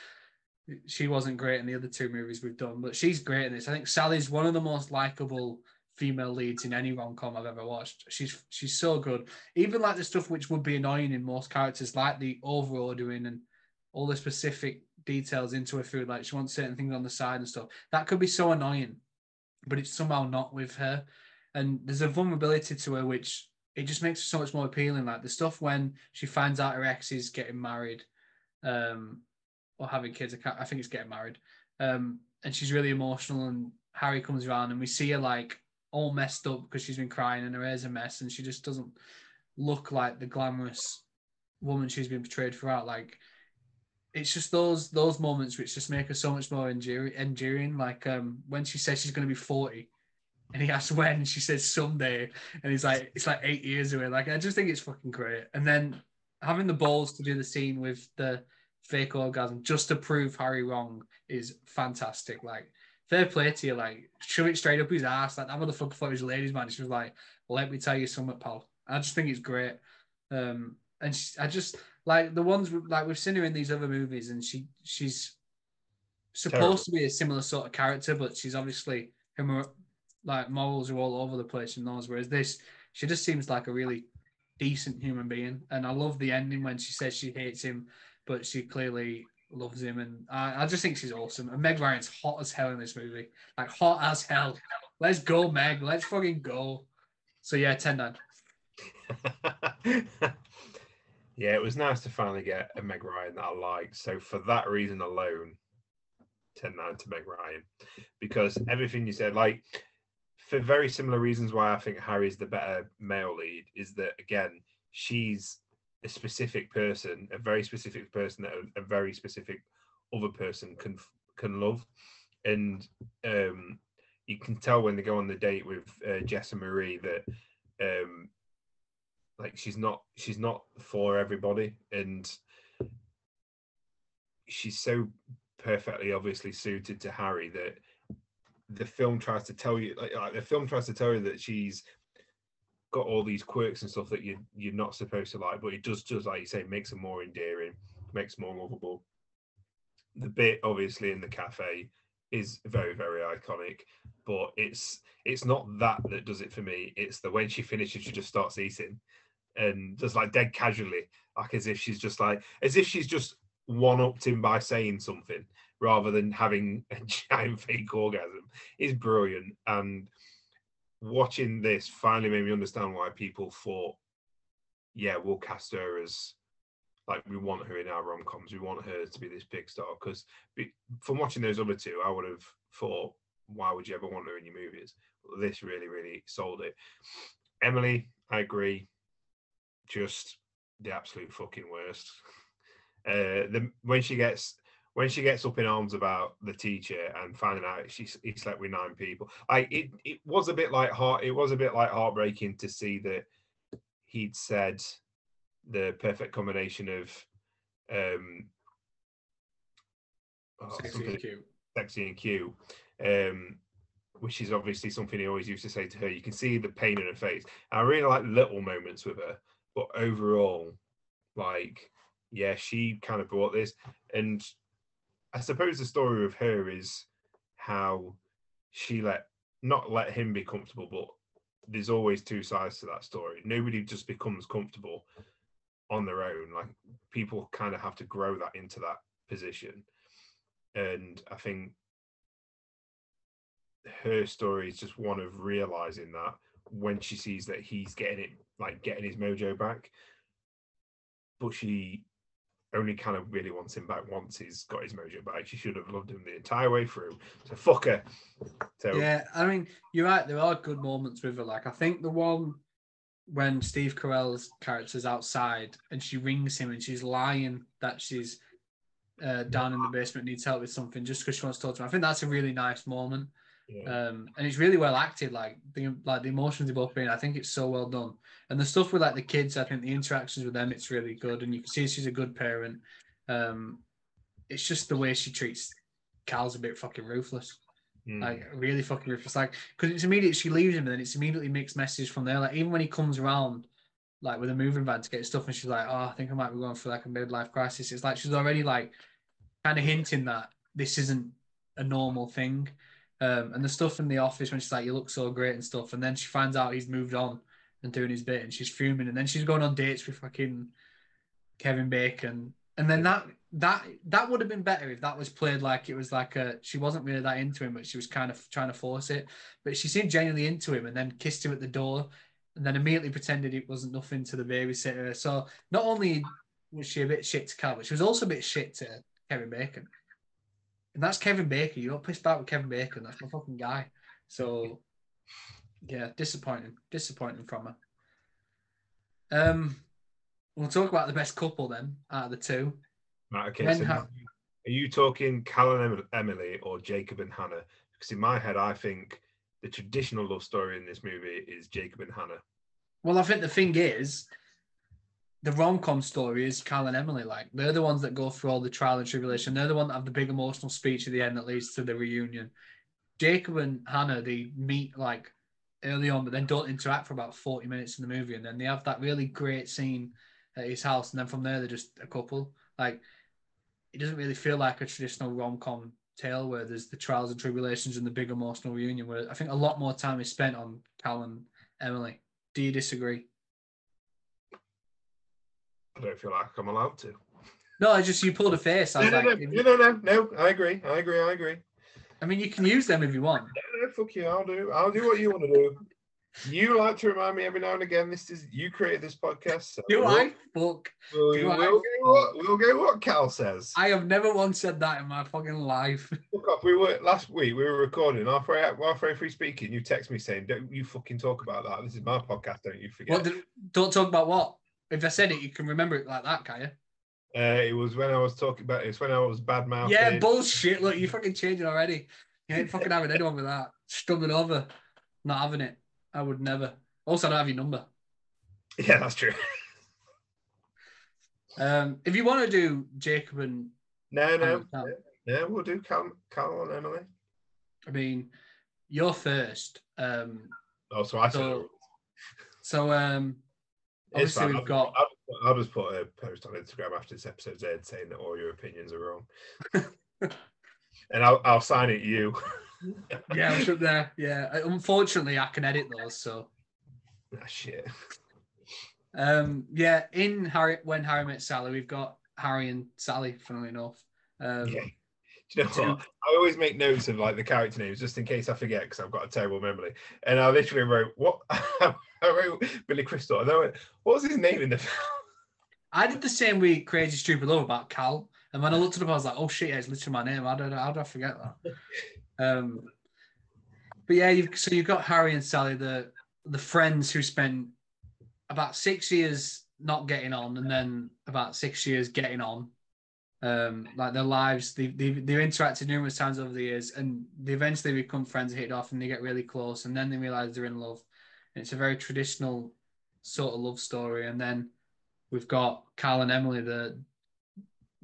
she wasn't great in the other two movies we've done, but she's great in this. I think Sally's one of the most likable female leads in any rom com I've ever watched. She's she's so good. Even like the stuff which would be annoying in most characters, like the over ordering and all the specific details into her food, like she wants certain things on the side and stuff. That could be so annoying, but it's somehow not with her. And there's a vulnerability to her which it just makes her so much more appealing. Like the stuff when she finds out her ex is getting married, um, or having kids. I, I think it's getting married. Um, and she's really emotional. And Harry comes around, and we see her like all messed up because she's been crying, and her hair's a mess, and she just doesn't look like the glamorous woman she's been portrayed throughout. Like it's just those those moments which just make her so much more enduring. enduring. Like um, when she says she's going to be forty, and he asks when, she says someday, and he's like, it's like eight years away. Like I just think it's fucking great. And then having the balls to do the scene with the fake orgasm just to prove Harry wrong is fantastic. Like fair play to you. Like shove it straight up his ass. Like that motherfucker thought he was a ladies man. She was like, let me tell you something, pal. I just think it's great. Um, and she, I just like the ones like we've seen her in these other movies, and she she's supposed Terrible. to be a similar sort of character, but she's obviously her like morals are all over the place in those. Whereas this, she just seems like a really decent human being, and I love the ending when she says she hates him, but she clearly loves him, and I, I just think she's awesome. And Meg Ryan's hot as hell in this movie, like hot as hell. Let's go, Meg. Let's fucking go. So yeah, 10 9. yeah, it was nice to finally get a Meg Ryan that I liked. So for that reason alone, 10 9 to Meg Ryan. Because everything you said, like for very similar reasons why I think Harry's the better male lead, is that again, she's a specific person, a very specific person that a, a very specific other person can can love. And um you can tell when they go on the date with uh, Jess and Marie that um like she's not she's not for everybody and she's so perfectly obviously suited to harry that the film tries to tell you like, like the film tries to tell you that she's got all these quirks and stuff that you you're not supposed to like but it does just like you say makes her more endearing makes more lovable the bit obviously in the cafe is very very iconic, but it's it's not that that does it for me. It's the when she finishes, she just starts eating, and just like dead casually, like as if she's just like as if she's just one upped him by saying something rather than having a giant fake orgasm is brilliant. And watching this finally made me understand why people thought, yeah, we'll cast her as like we want her in our rom coms. We want her to be this big star. Because from watching those other two, I would have thought, why would you ever want her in your movies? This really, really sold it. Emily, I agree. Just the absolute fucking worst. Uh, the when she gets when she gets up in arms about the teacher and finding out she he slept with nine people, I it it was a bit like heart. It was a bit like heartbreaking to see that he'd said the perfect combination of um oh, sexy and cute, sexy and cute, um, which is obviously something he always used to say to her. You can see the pain in her face. I really like little moments with her, but overall, like, yeah, she kind of brought this, and I suppose the story of her is how she let not let him be comfortable, but there's always two sides to that story. Nobody just becomes comfortable on their own. Like people kind of have to grow that into that position. And I think her story is just one of realizing that when she sees that he's getting it, like getting his mojo back, but she only kind of really wants him back once he's got his mojo back. She should have loved him the entire way through. So fuck her. So yeah, I mean, you're right. There are good moments with her. Like I think the one when Steve Carell's character's outside and she rings him and she's lying that she's uh, down in the basement needs help with something just because she wants to talk to him. I think that's a really nice moment. Yeah. Um, and it's really well acted. Like the like the emotions they both bring. I think it's so well done. And the stuff with like the kids, I think the interactions with them, it's really good. And you can see she's a good parent. Um, it's just the way she treats Cal's a bit fucking ruthless. Mm. Like really fucking ruthless. Like because it's immediate she leaves him and then it's immediately mixed messages from there. Like even when he comes around, like with a moving van to get stuff, and she's like, "Oh, I think I might be going through like a midlife crisis." It's like she's already like kind of hinting that this isn't a normal thing. Um, and the stuff in the office when she's like, "You look so great" and stuff, and then she finds out he's moved on and doing his bit, and she's fuming, and then she's going on dates with fucking Kevin Bacon, and then that that that would have been better if that was played like it was like a she wasn't really that into him, but she was kind of trying to force it. But she seemed genuinely into him, and then kissed him at the door, and then immediately pretended it wasn't nothing to the babysitter. So not only was she a bit shit to Cal, but she was also a bit shit to Kevin Bacon. And that's Kevin Bacon. You don't piss back with Kevin Bacon. That's my fucking guy. So yeah, disappointing. Disappointing from her. Um we'll talk about the best couple then out of the two. Right, okay. so ha- are you talking Cal and Emily or Jacob and Hannah? Because in my head, I think the traditional love story in this movie is Jacob and Hannah. Well, I think the thing is, the rom com story is Cal and Emily. Like they're the ones that go through all the trial and tribulation. They're the one that have the big emotional speech at the end that leads to the reunion. Jacob and Hannah they meet like early on, but then don't interact for about forty minutes in the movie, and then they have that really great scene at his house, and then from there they're just a couple. Like it doesn't really feel like a traditional rom com tale where there's the trials and tribulations and the big emotional reunion. Where I think a lot more time is spent on Cal and Emily. Do you disagree? I don't feel like I'm allowed to. No, I just you pulled a face. I no, no, like, no, no, no, no, I agree. I agree. I agree. I mean, you can use them if you want. No, no, fuck you. I'll do. I'll do what you want to do. You like to remind me every now and again. This is you created this podcast. So do we'll, I fuck? We'll, do we'll, I go what, we'll go what Cal says. I have never once said that in my fucking life. Look up. We were last week. We were recording halfway halfway through speaking. You text me saying, "Don't you fucking talk about that? This is my podcast. Don't you forget." What? Did, don't talk about what? If I said it, you can remember it like that, can you? Uh, it was when I was talking about it's when I was bad mouth. Yeah, bullshit. Look, you're fucking changing already. You ain't fucking having anyone with that. Stumbling over. Not having it. I would never. Also, I don't have your number. Yeah, that's true. um, if you want to do Jacob and no, no, yeah, we'll do Cal, Cal and Emily. I mean, you're first. Um, oh, so I so, so um, Obviously, we've I'll, got. I'll, I'll, just put a post on Instagram after this episode's aired saying that all your opinions are wrong. and I'll I'll sign it you. yeah, up there. Yeah, unfortunately, I can edit those. So. Ah, shit. Um. Yeah. In Harry, when Harry met Sally, we've got Harry and Sally. Funnily enough. Um, yeah. Do you know what? I always make notes of like the character names just in case I forget because I've got a terrible memory. And I literally wrote what I wrote Billy Crystal. And I went, what was his name in the film? I did the same with Crazy Stupid Love about Cal. And when I looked it up, I was like, oh shit, yeah, it's literally my name. How did, how did I forget that? Um, but yeah, you've, so you've got Harry and Sally, the the friends who spent about six years not getting on, and then about six years getting on. Um, like their lives, they, they they've interacted numerous times over the years, and they eventually become friends, hit it off, and they get really close, and then they realize they're in love. And it's a very traditional sort of love story. And then we've got Cal and Emily, the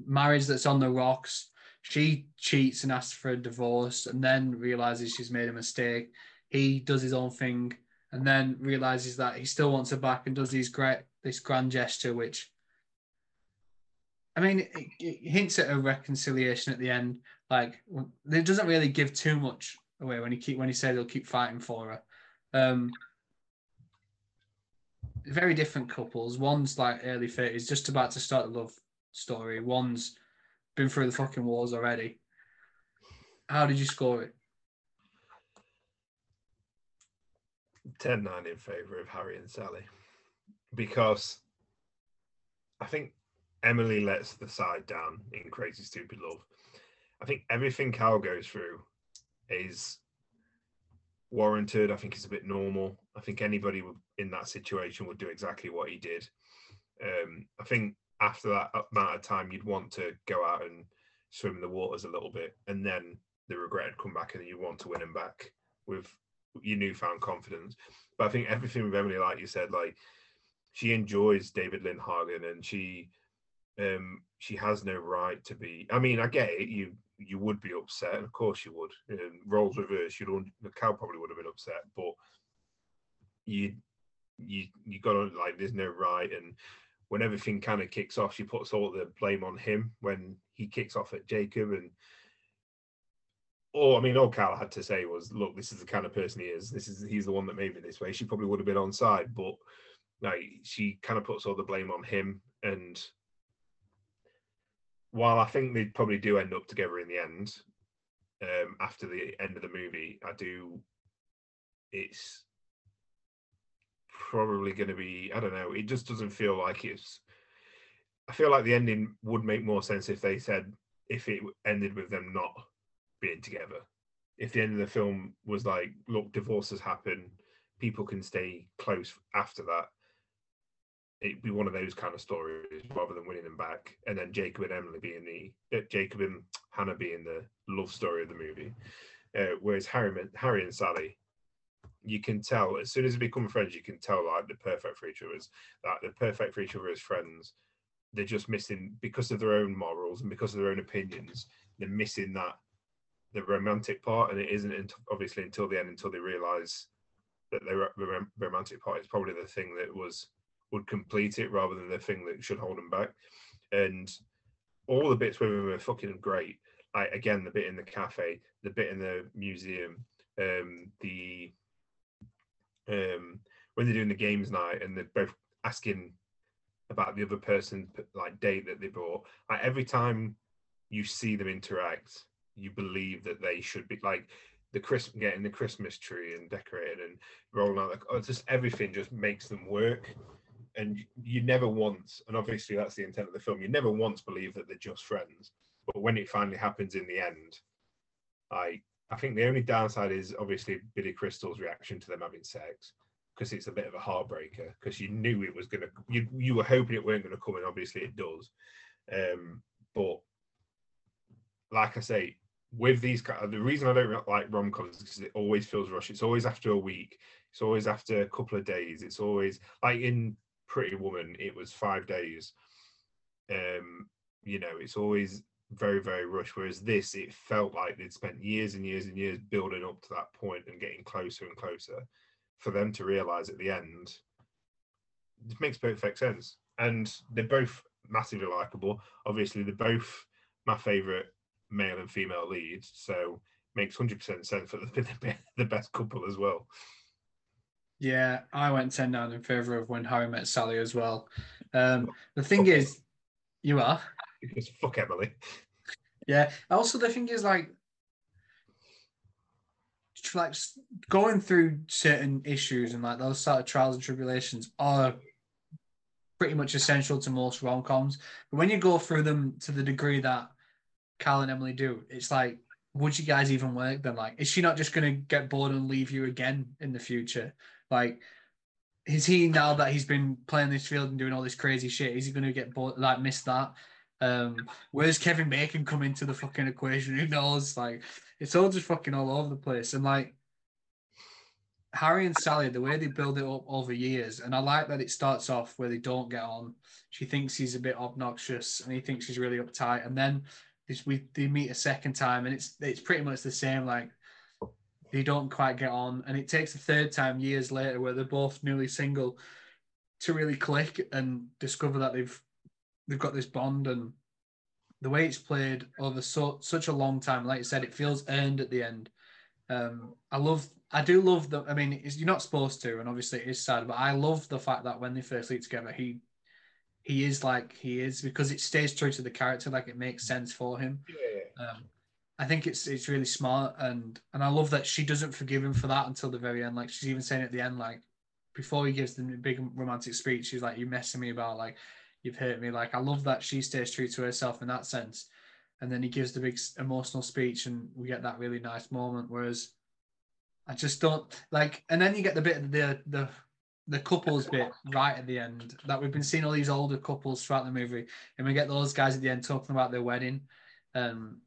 marriage that's on the rocks she cheats and asks for a divorce and then realizes she's made a mistake. He does his own thing and then realizes that he still wants her back and does these great this grand gesture, which I mean, it, it hints at a reconciliation at the end. Like it doesn't really give too much away when he keep when he said he'll keep fighting for her. Um, very different couples. One's like early 30s, just about to start a love story. One's been through the fucking wars already. How did you score it? 10 9 in favour of Harry and Sally because I think Emily lets the side down in Crazy Stupid Love. I think everything Cal goes through is warranted. I think it's a bit normal. I think anybody in that situation would do exactly what he did. Um, I think after that amount of time, you'd want to go out and swim in the waters a little bit, and then the regret would come back, and you want to win him back with your newfound confidence. But I think everything with Emily, like you said, like she enjoys David Lynn Lindhagen, and she um she has no right to be. I mean, I get it. You you would be upset, and of course you would. Um, roles reverse, you'd the cow probably would have been upset, but you you you got to like there's no right and when everything kind of kicks off, she puts all the blame on him when he kicks off at Jacob. And all I mean, all Cal had to say was, "Look, this is the kind of person he is. This is he's the one that made me this way." She probably would have been on side, but like she kind of puts all the blame on him. And while I think they probably do end up together in the end, um, after the end of the movie, I do. It's probably going to be I don't know. It just doesn't feel like it's. I feel like the ending would make more sense if they said if it ended with them not being together. If the end of the film was like, look, divorces happen, people can stay close after that. It'd be one of those kind of stories rather than winning them back, and then Jacob and Emily being the uh, Jacob and Hannah being the love story of the movie. Uh, whereas Harry, Harry and Sally you can tell as soon as they become friends, you can tell like the perfect for each other. Is That they're perfect for each other as friends. They're just missing because of their own morals and because of their own opinions. They're missing that the romantic part, and it isn't obviously until the end until they realise that the romantic part is probably the thing that was would complete it rather than the thing that should hold them back. And all the bits with them are fucking great. Like again, the bit in the cafe, the bit in the museum, um, the um, when they're doing the games night and they're both asking about the other person like date that they brought. Every time you see them interact, you believe that they should be like the Christmas getting the Christmas tree and decorating and rolling out like just everything just makes them work. And you never once, and obviously that's the intent of the film, you never once believe that they're just friends. But when it finally happens in the end, like I think the only downside is obviously Billy Crystal's reaction to them having sex because it's a bit of a heartbreaker because you knew it was gonna you you were hoping it weren't gonna come and obviously it does. Um, but like I say, with these the reason I don't like rom coms is because it always feels rushed. It's always after a week. It's always after a couple of days. It's always like in Pretty Woman, it was five days. Um, you know, it's always very very rushed whereas this it felt like they'd spent years and years and years building up to that point and getting closer and closer for them to realize at the end it makes perfect sense and they're both massively likable obviously they're both my favorite male and female leads, so it makes hundred percent sense for the, the best couple as well. Yeah, I went ten down in favor of when Harry met Sally as well. Um, the thing is, you are because fuck Emily. Yeah. Also, the thing is, like, like going through certain issues and like those sort of trials and tribulations are pretty much essential to most rom coms. But when you go through them to the degree that Cal and Emily do, it's like, would you guys even work then? Like, is she not just going to get bored and leave you again in the future? Like, is he now that he's been playing this field and doing all this crazy shit? Is he going to get bored, like, miss that? Um, where's Kevin Bacon come into the fucking equation? Who knows? Like, it's all just fucking all over the place. And like Harry and Sally, the way they build it up over years, and I like that it starts off where they don't get on. She thinks he's a bit obnoxious, and he thinks she's really uptight. And then this we they meet a second time, and it's it's pretty much the same. Like they don't quite get on, and it takes a third time years later, where they're both newly single, to really click and discover that they've they've got this bond and the way it's played over so such a long time. Like I said, it feels earned at the end. Um, I love, I do love the. I mean, you're not supposed to, and obviously it is sad, but I love the fact that when they first lead together, he he is like he is because it stays true to the character. Like it makes sense for him. Yeah. Um, I think it's it's really smart, and and I love that she doesn't forgive him for that until the very end. Like she's even saying at the end, like before he gives the big romantic speech, she's like, "You're messing me about like." you've hurt me. Like I love that she stays true to herself in that sense. And then he gives the big emotional speech, and we get that really nice moment. Whereas I just don't like. And then you get the bit of the the the couples bit right at the end that we've been seeing all these older couples throughout the movie, and we get those guys at the end talking about their wedding, um,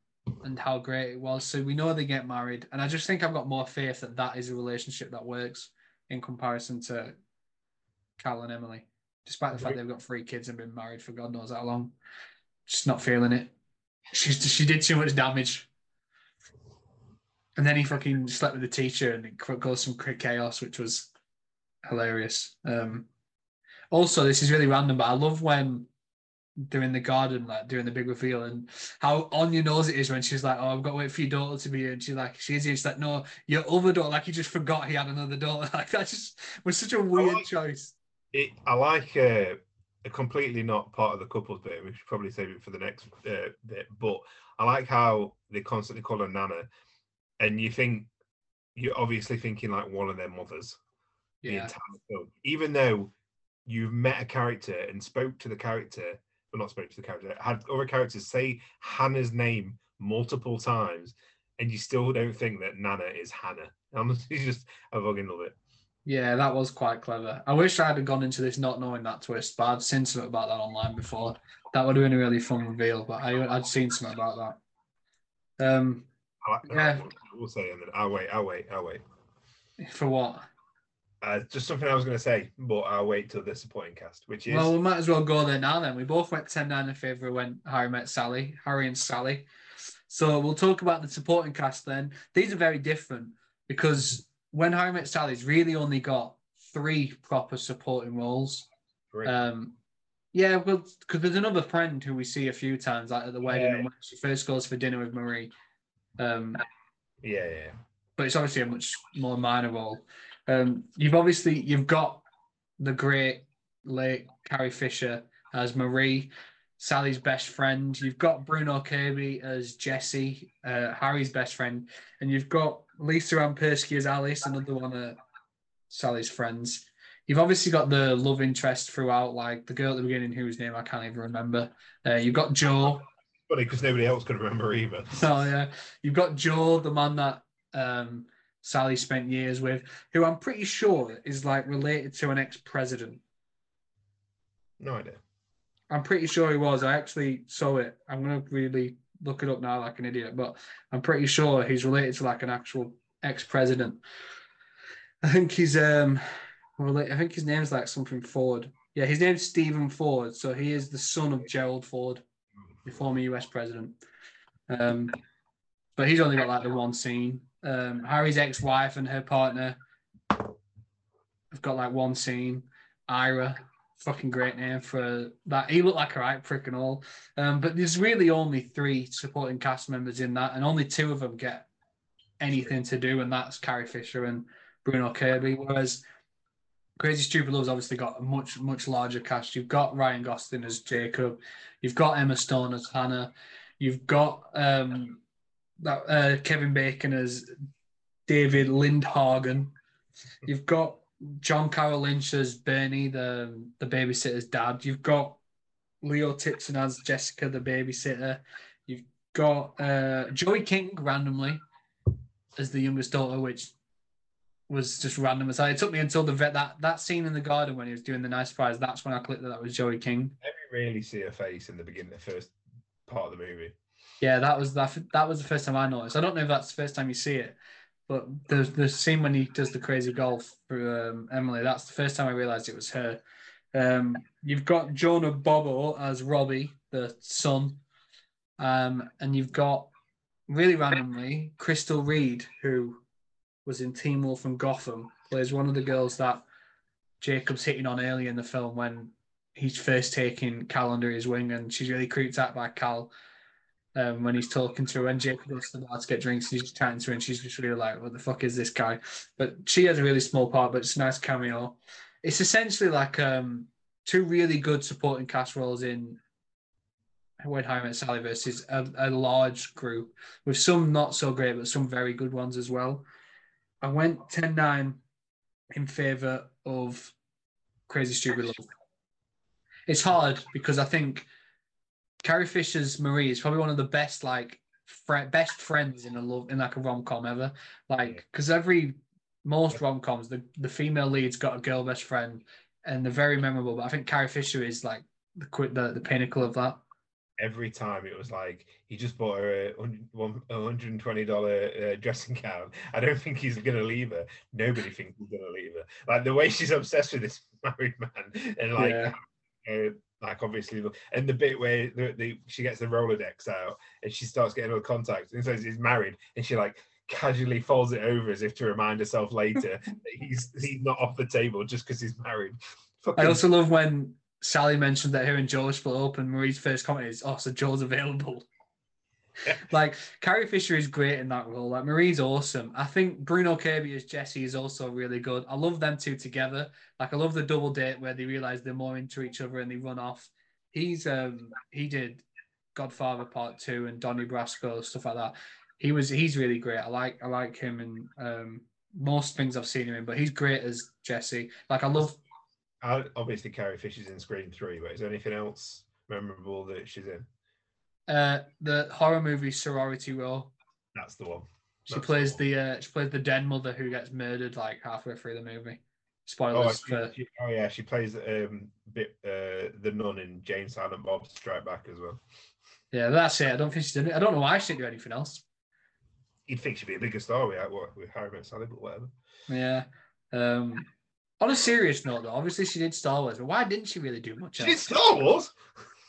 and how great it was. So we know they get married, and I just think I've got more faith that that is a relationship that works in comparison to Cal and Emily despite the fact they've got three kids and been married for God knows how long. Just not feeling it. She's she did too much damage. And then he fucking slept with the teacher and it caused some chaos, which was hilarious. Um, also, this is really random, but I love when they're in the garden, like doing the big reveal, and how on your nose it is when she's like, "Oh, I've got to wait for your daughter to be here," and she's like, "She's here." She's like, "No, your other daughter." Like he just forgot he had another daughter. Like that just was such a weird choice it, I like uh, a completely not part of the couples bit. We should probably save it for the next uh, bit. But I like how they constantly call her Nana, and you think you're obviously thinking like one of their mothers. Yeah. The entire film, even though you've met a character and spoke to the character, but not spoke to the character, had other characters say Hannah's name multiple times, and you still don't think that Nana is Hannah. Honestly, just I fucking love it. Yeah, that was quite clever. I wish I had gone into this not knowing that twist, but I'd seen something about that online before. That would have been a really fun reveal, but I, would seen something about that. Um, I, yeah. We'll say, and then I'll wait, I'll wait, I'll wait. For what? Uh, just something I was going to say, but I'll wait till the supporting cast, which is. Well, we might as well go there now then. We both went 10 9 in favour when Harry met Sally, Harry and Sally. So we'll talk about the supporting cast then. These are very different because when Harry Met Sally's really only got three proper supporting roles. Um, yeah, well, because there's another friend who we see a few times, like at the wedding, yeah. when she first goes for dinner with Marie. Um, yeah, yeah. But it's obviously a much more minor role. Um, you've obviously you've got the great late Carrie Fisher as Marie, Sally's best friend. You've got Bruno Kirby as Jesse, uh, Harry's best friend, and you've got Lisa Ampersky as Alice, another one of Sally's friends. You've obviously got the love interest throughout, like the girl at the beginning whose name I can't even remember. Uh, you've got Joe. Funny because nobody else could remember either. Oh yeah, you've got Joe, the man that um, Sally spent years with, who I'm pretty sure is like related to an ex-president. No idea. I'm pretty sure he was. I actually saw it. I'm gonna really look it up now like an idiot, but I'm pretty sure he's related to like an actual ex-president. I think he's um I think his name's like something Ford. Yeah, his name's Steven Ford. So he is the son of Gerald Ford, the former US president. Um but he's only got like the one scene. Um Harry's ex-wife and her partner have got like one scene. Ira, fucking great name for that. He looked like a right prick and all. Um, but there's really only three supporting cast members in that, and only two of them get anything to do, and that's Carrie Fisher and Bruno Kirby. Whereas Crazy Stupid Love's obviously got a much, much larger cast. You've got Ryan Gosling as Jacob, you've got Emma Stone as Hannah, you've got um, that uh, Kevin Bacon as David Lindhagen, you've got John Carroll Lynch as Bernie, the the babysitter's dad. You've got Leo Tipton as Jessica, the babysitter. You've got uh, Joey King randomly as the youngest daughter, which was just random aside. It took me until the vet that that scene in the garden when he was doing the nice surprise. That's when I clicked that that was Joey King. You really see her face in the beginning, the first part of the movie. Yeah, that was that. That was the first time I noticed. I don't know if that's the first time you see it, but the the scene when he does the crazy golf for um, Emily. That's the first time I realized it was her. Um, you've got Jonah Bobo as Robbie, the son, um, and you've got really randomly Crystal Reed, who was in Teen Wolf and Gotham, plays one of the girls that Jacob's hitting on early in the film when he's first taking Cal under his wing, and she's really creeped out by Cal um, when he's talking to her. When Jacob goes to the bar to get drinks, he's chatting to her, and she's just really like, "What the fuck is this guy?" But she has a really small part, but it's a nice cameo. It's essentially like um, two really good supporting cast roles in When Harry Met Sally versus a, a large group with some not so great, but some very good ones as well. I went 10 9 in favor of Crazy Stupid Love. It's hard because I think Carrie Fisher's Marie is probably one of the best, like, fr- best friends in a love in like a rom com ever. Like, because every most rom coms, the, the female lead's got a girl best friend and they're very memorable. But I think Carrie Fisher is like the the, the pinnacle of that every time it was like he just bought her a hundred and twenty dollar uh, dressing gown. I don't think he's gonna leave her. Nobody thinks he's gonna leave her. Like the way she's obsessed with this married man, and like, yeah. uh, like obviously, and the bit where the, the, she gets the Rolodex out and she starts getting all the contacts and says he's married, and she like casually folds it over as if to remind herself later that he's he's not off the table just because he's married. Fucking... I also love when Sally mentioned that her and Joe split up, and Marie's first comment is, "Oh, so Joe's available." like Carrie Fisher is great in that role. Like Marie's awesome. I think Bruno Kirby as Jesse is also really good. I love them two together. Like I love the double date where they realize they're more into each other and they run off. He's um he did Godfather Part Two and Donnie Brasco stuff like that. He was he's really great. I like I like him and um most things I've seen him in, but he's great as Jesse. Like I love obviously Carrie Fisher's in Scream Three, but is there anything else memorable that she's in? Uh, the horror movie Sorority Row. That's the one. She plays the, the, uh, she plays the den mother who gets murdered like halfway through the movie. Spoilers oh, for... she, oh yeah, she plays um bit uh the nun in Jay and Silent Bob Strike Back as well. Yeah, that's it. I don't think she's done it. I don't know why she didn't do anything else. You'd think she'd be a bigger star with with Harry Met Sally, but whatever. Yeah. Um, on a serious note, though, obviously she did Star Wars, but why didn't she really do much? She did Star Wars.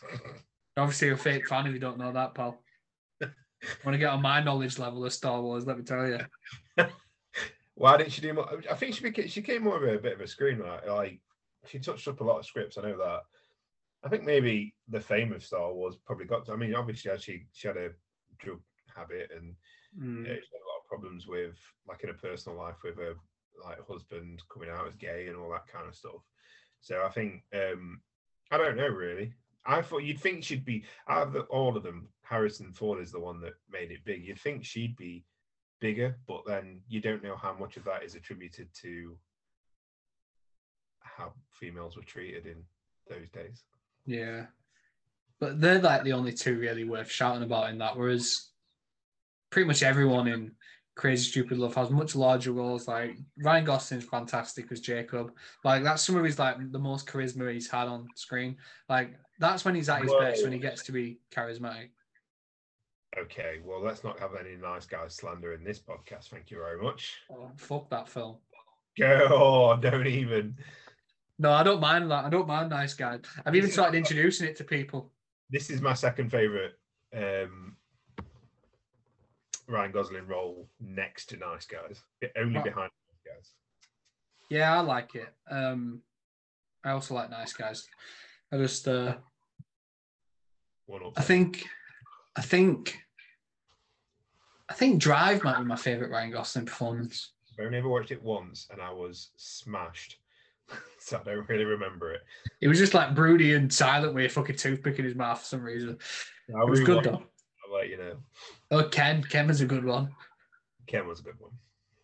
obviously, a fake fan if you don't know that, pal. Want to get on my knowledge level of Star Wars? Let me tell you. why didn't she do more? I think she became, she came more of a bit of a screenwriter. Like she touched up a lot of scripts. I know that. I think maybe the fame of Star Wars probably got. To, I mean, obviously, she she had a drug habit and mm. she had a lot of problems with, like in a personal life, with her like husband coming out as gay and all that kind of stuff. So I think um I don't know really. I thought you'd think she'd be out of the, all of them. Harrison Ford is the one that made it big. You'd think she'd be bigger, but then you don't know how much of that is attributed to how females were treated in those days. Yeah, but they're like the only two really worth shouting about in that. Whereas pretty much everyone in Crazy Stupid Love has much larger roles. Like Ryan Gosling's fantastic as Jacob. Like that's some of his like the most charisma he's had on screen. Like that's when he's at his Whoa. best when he gets to be charismatic. Okay, well let's not have any nice guys slander in this podcast. Thank you very much. Oh, fuck that film. Go on, don't even. No, I don't mind that. I don't mind nice guys. I've even started introducing it to people. This is my second favorite um, Ryan Gosling role next to Nice Guys, only behind Nice Guys. Yeah, I like it. Um, I also like Nice Guys. I just, uh. I think, I think, I think Drive might be my favorite Ryan Gosling performance. I've only ever watched it once, and I was smashed. so I don't really remember it. It was just like broody and silent with a fucking toothpick in his mouth for some reason. I It was good though. I'll let you know. Oh, Ken, Ken was a good one. Ken was a good one.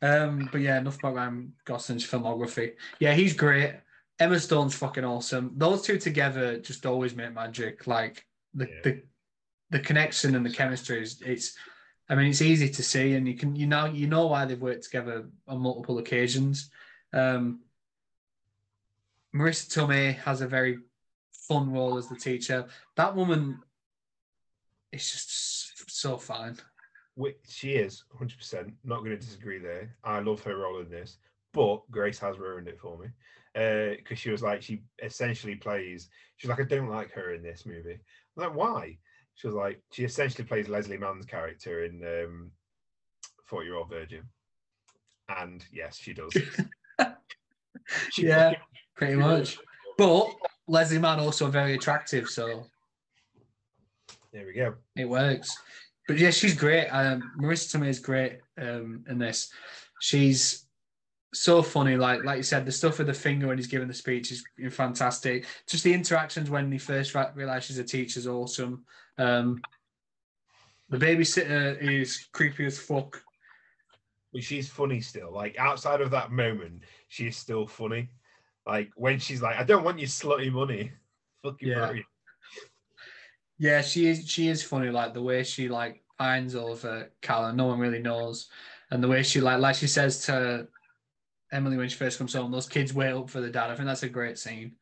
Um, but yeah, enough about Ryan Gosling's filmography. Yeah, he's great. Emma Stone's fucking awesome. Those two together just always make magic. Like the Yeah. the the connection and the chemistry is it's I mean it's easy to see and you can you know you know why they've worked together on multiple occasions. Um Marisa Tomei has a very fun role as the teacher. That woman is just so fine. Which she is 100%. Not going to disagree there. I love her role in this, but Grace has ruined it for me because she was like, she essentially plays, she's like, I don't like her in this movie. I'm like, why? She was like, she essentially plays Leslie Mann's character in um, 40 Year Old Virgin. And yes, she does. She Yeah. fucking- Pretty much. But Leslie Mann also very attractive, so There we go. it works. But yeah, she's great. Um, Marisa Tomei is great um, in this. She's so funny. Like like you said, the stuff with the finger when he's giving the speech is fantastic. Just the interactions when he first realizes she's a teacher is awesome. Um, the babysitter is creepy as fuck. But she's funny still. Like outside of that moment, she is still funny. Like when she's like, I don't want your slutty money. Fucking Yeah. Yeah, she is. She is funny. Like the way she like finds over Cal, and no one really knows, and the way she like like she says to Emily when she first comes home, those kids wait up for the dad. I think that's a great scene.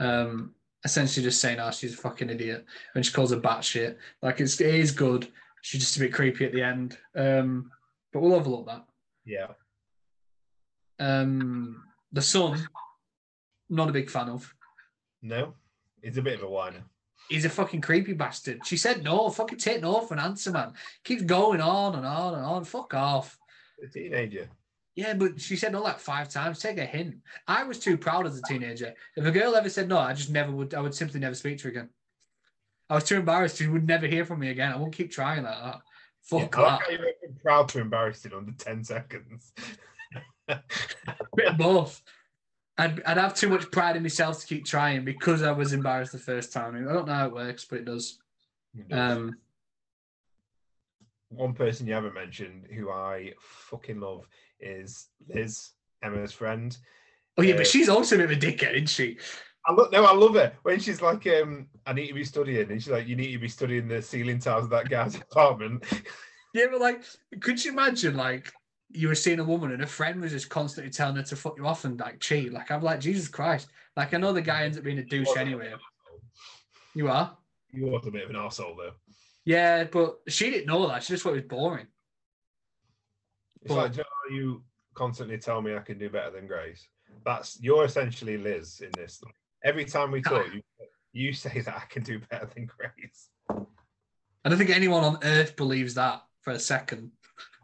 Um, essentially just saying, "Oh, she's a fucking idiot," when she calls her batshit. Like it's it is good. She's just a bit creepy at the end. Um, but we'll overlook that. Yeah. Um, the son, not a big fan of. No, it's a bit of a whiner. He's a fucking creepy bastard. She said no, fucking take no for an answer, man. Keeps going on and on and on. Fuck off. A teenager. Yeah, but she said no like five times. Take a hint. I was too proud as a teenager. If a girl ever said no, I just never would. I would simply never speak to her again. I was too embarrassed. She would never hear from me again. I won't keep trying like that. Fuck like that. you're proud to embarrass it under 10 seconds. Bit of both. I'd, I'd have too much pride in myself to keep trying because I was embarrassed the first time. I don't know how it works, but it does. Um, One person you haven't mentioned who I fucking love is Liz, Emma's friend. oh yeah, Uh, but she's also a bit of a dickhead, isn't she? I look no, I love her when she's like, um, I need to be studying, and she's like, you need to be studying the ceiling tiles of that guy's apartment. Yeah, but like, could you imagine like you were seeing a woman and a friend was just constantly telling her to fuck you off and like cheat? Like I'm like, Jesus Christ. Like I know the guy ends up being a douche anyway. You are? You was a bit of an arsehole though. Yeah, but she didn't know that. She just thought it was boring. It's But- like, Joe, you constantly tell me I can do better than Grace. That's you're essentially Liz in this. Every time we talk, you you say that I can do better than Grace. I don't think anyone on earth believes that for a second.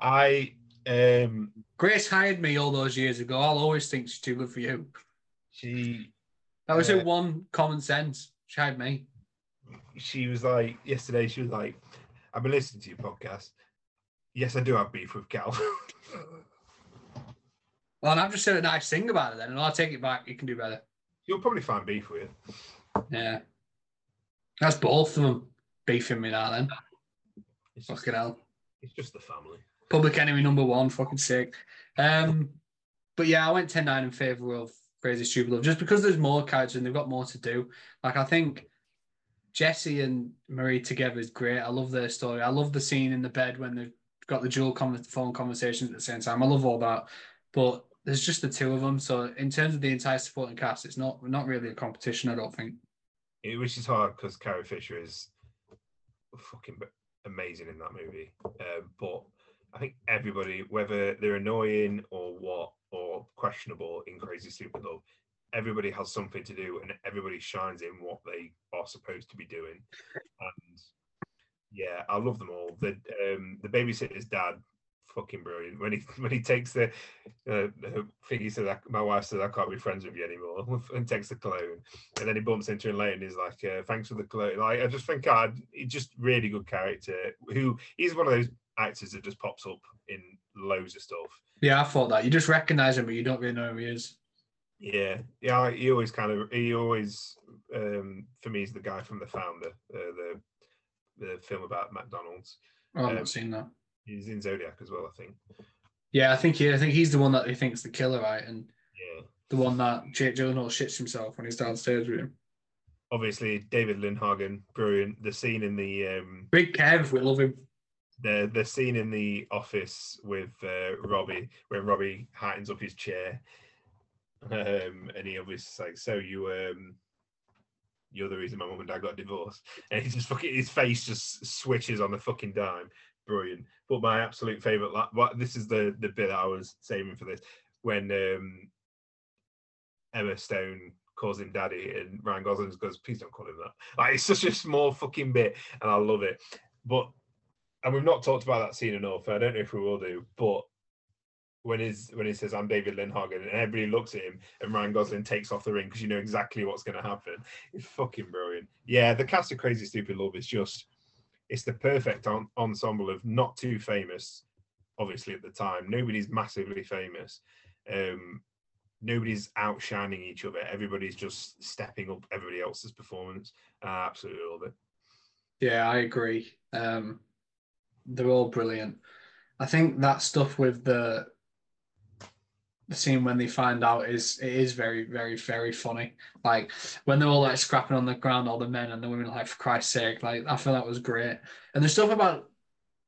I um Grace hired me all those years ago. I'll always think she's too good for you. she That was Yeah. her one common sense. She hired me. She was like yesterday. She was like, "I've been listening to your podcast. Yes, I do have beef with Cal. Well, and I've just said a nice thing about it then, and I'll take it back. You can do better. You'll probably find beef with. You. Yeah. That's both of them beefing me now then. It's just, Fucking hell. it's just the family. Public enemy number one, fucking sick. Um, but yeah, I went 10 9 in favour of Crazy Stupid Love just because there's more characters and they've got more to do. Like, I think Jesse and Marie together is great. I love their story. I love the scene in the bed when they've got the dual con- phone conversations at the same time. I love all that. But there's just the two of them. So, in terms of the entire supporting cast, it's not not really a competition, I don't think. It, which is hard because Carrie Fisher is fucking amazing in that movie. Um, but I think everybody, whether they're annoying or what, or questionable in Crazy Stupid Love, everybody has something to do and everybody shines in what they are supposed to be doing. And yeah, I love them all. The um, the babysitter's dad, fucking brilliant. When he when he takes the uh, thing, he said, "My wife says I can't be friends with you anymore," and takes the cologne, and then he bumps into her later and he's like, uh, "Thanks for the cologne." Like I just think, God, he's just really good character. Who he's one of those actors that just pops up in loads of stuff. Yeah, I thought that. You just recognize him, but you don't really know who he is. Yeah, yeah. He always kind of he always um for me is the guy from the founder, uh, the the film about McDonald's. Oh, I've Um, not seen that. He's in Zodiac as well, I think. Yeah, I think he, I think he's the one that he thinks the killer, right? And Yeah. the one that Jake Gyllenhaal shits himself when he's downstairs with him. Obviously, David Lindhagen, brilliant. The scene in the um Big Kev, we love him. the the scene in the office with uh, Robbie when Robbie heightens up his chair, um, and he obviously like, so you um, you're the reason my mum and dad got divorced, and he just fucking his face just switches on the fucking dime, brilliant. But my absolute favorite, la- what this is the the bit I was saving for this when um, Emma Stone calls him daddy and Ryan Gosling goes, please don't call him that. Like it's such a small fucking bit, and I love it. But and we've not talked about that scene enough. I don't know if we will do, but when he's when he says I'm David Lindhagen and everybody looks at him and Ryan Gosling takes off the ring because you know exactly what's going to happen. It's fucking brilliant. Yeah, the cast of Crazy Stupid Love is just it's the perfect en- ensemble of not too famous, obviously at the time. Nobody's massively famous. Um, nobody's outshining each other. Everybody's just stepping up everybody else's performance. I absolutely love it. Yeah, I agree. Um, they're all brilliant. I think that stuff with the the scene when they find out is it is very, very, very funny. Like when they're all like scrapping on the ground, all the men and the women, like for Christ's sake, like I feel that was great. And the stuff about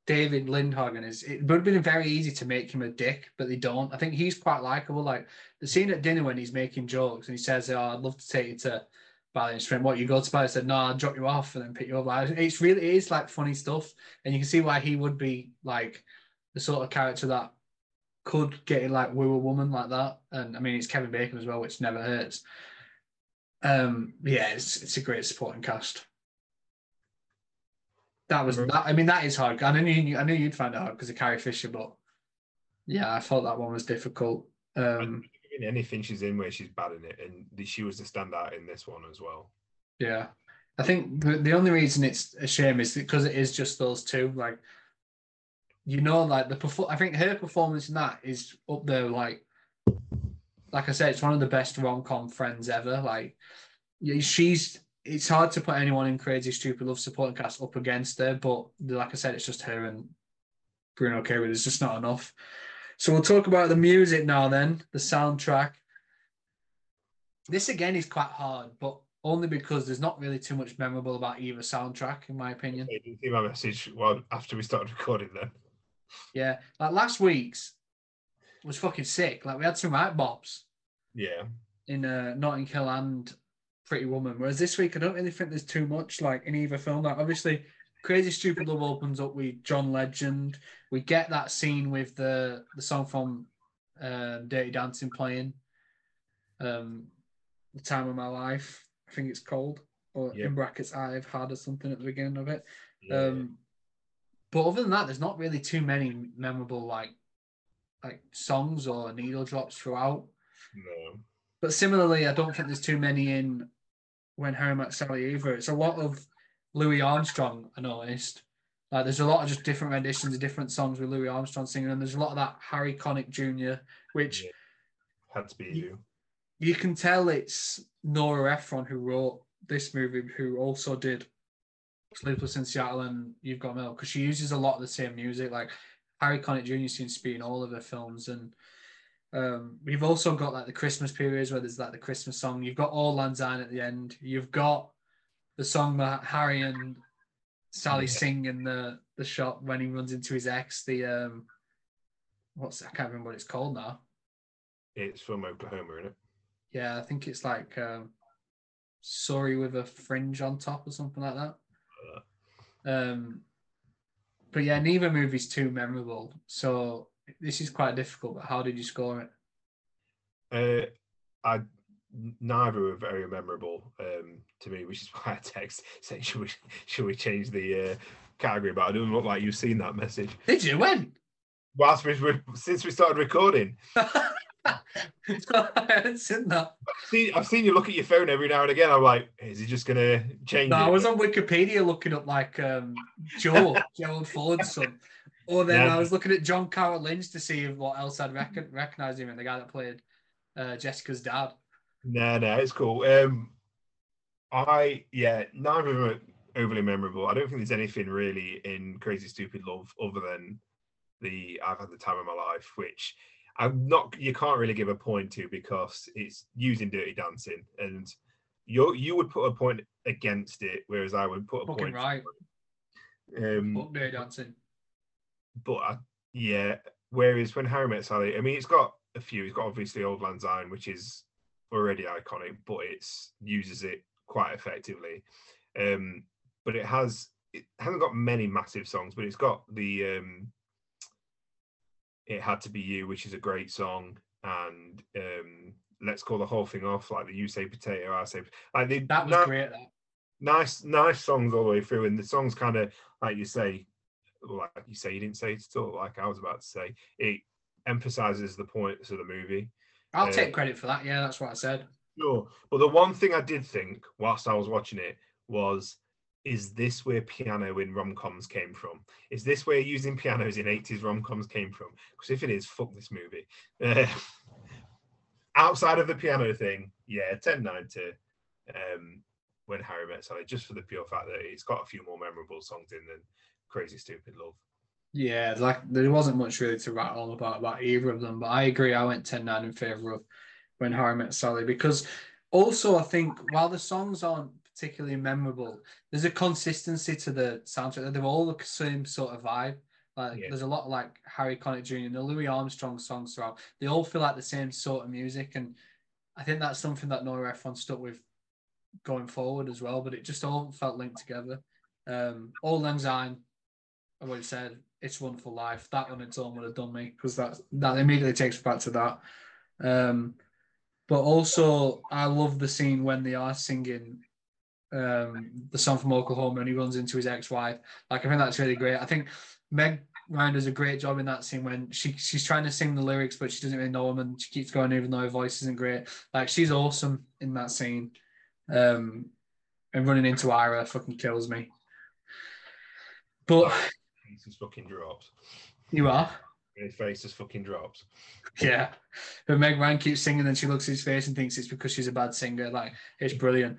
David Lindhagen is it would have been very easy to make him a dick, but they don't. I think he's quite likable. Like the scene at dinner when he's making jokes and he says, "Oh, I'd love to take you to Bali and Spring. What you go to Bali?" I said, "No, I'll drop you off and then pick you up." Like, it's really it is like funny stuff, and you can see why he would be like the sort of character that could get in like woo a woman like that. And I mean, it's Kevin Bacon as well, which never hurts. Um, yeah, it's it's a great supporting cast. That was that. I mean, that is hard. I knew you, I knew you'd find it hard because of Carrie Fisher, but yeah, I thought that one was difficult. Um, in anything she's in where she's bad in it, and she was the standout in this one as well. yeah, I think the, the only reason it's a shame is because it is just those two. Like, you know, like the perfor- I think her performance in that is up there. Like, like I said, it's one of the best rom com friends ever. Like, she's. It's hard to put anyone in Crazy Stupid Love supporting cast up against her, but like I said, it's just her and Bruno Kirby. There's just not enough. So we'll talk about the music now. Then the soundtrack. This again is quite hard, but only because there's not really too much memorable about either soundtrack, in my opinion. You see my message well after we started recording then. Yeah, like last week's was fucking sick. Like we had some right bops Yeah. in uh, Notting Hill and Pretty Woman, whereas this week I don't really think there's too much like in either film. Like obviously, Crazy Stupid Love opens up with John Legend. We get that scene with the the song from um, Dirty Dancing playing. Um, the time of my life, I think it's called, or in brackets I've had or something at the beginning of it. yeah. Um, but other than that, there's not really too many memorable like like songs or needle drops throughout. no. But similarly, I don't think there's too many in when Harry Met Sally either. It's a lot of Louis Armstrong. I noticed. Like there's a lot of just different renditions of different songs with Louis Armstrong singing, and there's a lot of that Harry Connick Jr., which Yeah. Had to be You- you. you can tell it's Nora Ephron who wrote this movie, who also did Sleepless in Seattle and You've Got Mail, because she uses a lot of the same music. Like Harry Connick Jr. seems to be in all of her films, and um, we've also got like the Christmas periods where there's like the Christmas song. You've got Auld Lang Syne at the end. You've got the song that Harry and Sally Yeah. sing in the the shop when he runs into his ex. The um, what's I can't remember what it's called now. It's from Oklahoma, isn't it? Yeah, I think it's like um, Surrey with a fringe on top or something like that. Um, but yeah, neither movie's too memorable. So this is quite difficult. But how did you score it? Uh, I neither were very memorable um, to me, which is why I text saying, "Should we should we change the uh, category?" But I doesn't look like you've seen that message. Did you win? whilst we since we started recording. I haven't seen that. I've seen, I've seen you look at your phone every now and again. I'm like, is he just gonna change? No, it? I was on Wikipedia looking up like um, Joe, Gerald Ford's son. Or then Yeah. I was looking at John Carroll Lynch to see what else I'd recon- recognize him in, the guy that played uh, Jessica's dad. No, no, it's cool. Um, I yeah, neither of them are overly memorable. I don't think there's anything really in Crazy Stupid Love other than the I've had the time of my life, which I'm not. You can't really give a point to because it's using Dirty Dancing, and you you would put a point against it, whereas I would put a Fucking point. right. Um, Fuck Dirty Dancing. but I, yeah, whereas when Harry Met Sally, I mean, it's got a few. It's got obviously Auld Lang Syne, which is already iconic, but it's uses it quite effectively. Um, but it has it hasn't got many massive songs, but it's got the um, it had to be you, which is a great song, and um, let's call the whole thing off like the you say potato, I say like they, That was great. That. nice, nice songs all the way through, and the songs kind of like you say, like you say, you didn't say it at all. Like I was about to say, it emphasizes the points of the movie. I'll take credit for that. Yeah, that's what I said. Sure, but the one thing I did think whilst I was watching it was, is this where piano in rom coms came from? Is this where using pianos in eighties rom coms came from? Because if it is, fuck this movie. Outside of the piano thing, yeah, 10-9 to um, when Harry Met Sally, just for the pure fact that it's got a few more memorable songs in than Crazy Stupid Love. Yeah, like there wasn't much really to write all about about either of them, but I agree. I went 10-9 in favor of when Harry Met Sally because also I think while the songs aren't particularly memorable, there's a consistency to the soundtrack. They're all the same sort of vibe. Like Yeah. there's a lot of like Harry Connick Jr. and the Louis Armstrong songs throughout. They all feel like the same sort of music, and I think that's something that Nora Ephron stuck with going forward as well. But it just all felt linked together. Um, Auld Lang Syne, I would have said it's Wonderful Life. That on its own would have done me because that that immediately takes me back to that. Um, but also, I love the scene when they are singing um, the song from Oklahoma and he runs into his ex-wife. Like I think that's really great. I think Meg Ryan does a great job in that scene when she she's trying to sing the lyrics but she doesn't really know them and she keeps going even though her voice isn't great. Like she's awesome in that scene. Um, and running into Ira fucking kills me. But his Face fucking drops. you are. His face just fucking drops. Yeah. But Meg Ryan keeps singing and she looks at his face and thinks it's because she's a bad singer. Like, it's brilliant.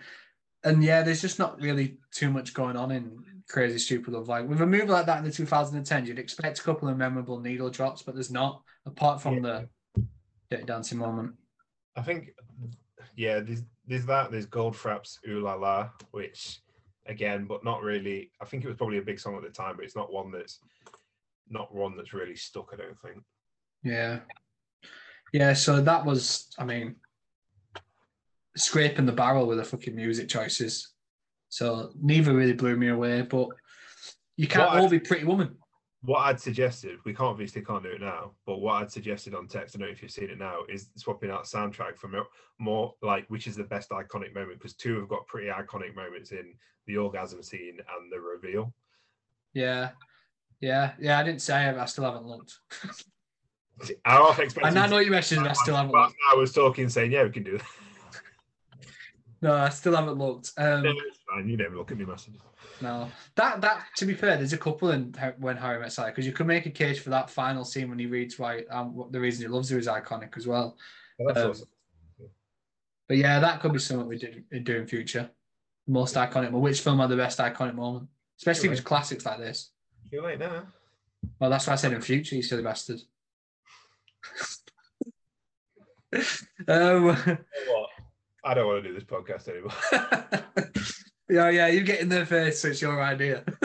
And yeah, there's just not really too much going on in Crazy Stupid Love. Like, with a movie like that in the 2010s, you'd expect a couple of memorable needle drops, but there's not, apart from Yeah. the Dirty Dancing moment. I think, yeah, there's there's that. There's Goldfrapp's "Ooh La La," which, again, but not really. I think it was probably a big song at the time, but it's not one that's not one that's really stuck. I don't think. Yeah. Yeah, so that was, I mean, scraping the barrel with the fucking music choices. So neither really blew me away, but you can't What all be Pretty Woman. What I'd suggested, we can't obviously can't do it now, but what I'd suggested on text, I don't know if you've seen it now, is swapping out soundtrack from more like which is the best iconic moment because two have got pretty iconic moments in the orgasm scene and the reveal. Yeah. Yeah. Yeah. I didn't say it, but I still haven't looked. I. And I know you mentioned I still haven't looked. I was talking, saying, "Yeah, we can do that." No, I still haven't looked. Um, No, it's fine. You never look at me messages. no. That that to be fair, there's a couple in when Harry met Sally because you could make a case for that final scene when he reads why um, what the reason he loves her is iconic as well. But Um, awesome. But yeah, that could be something we do, do in future. Most iconic. Well, which film had the best iconic moment? Especially if it's classics like this. Too late now. Well, that's why I said in future, you silly bastard. um, What? I don't want to do this podcast anymore. yeah, yeah, you get in there first, so it's your idea.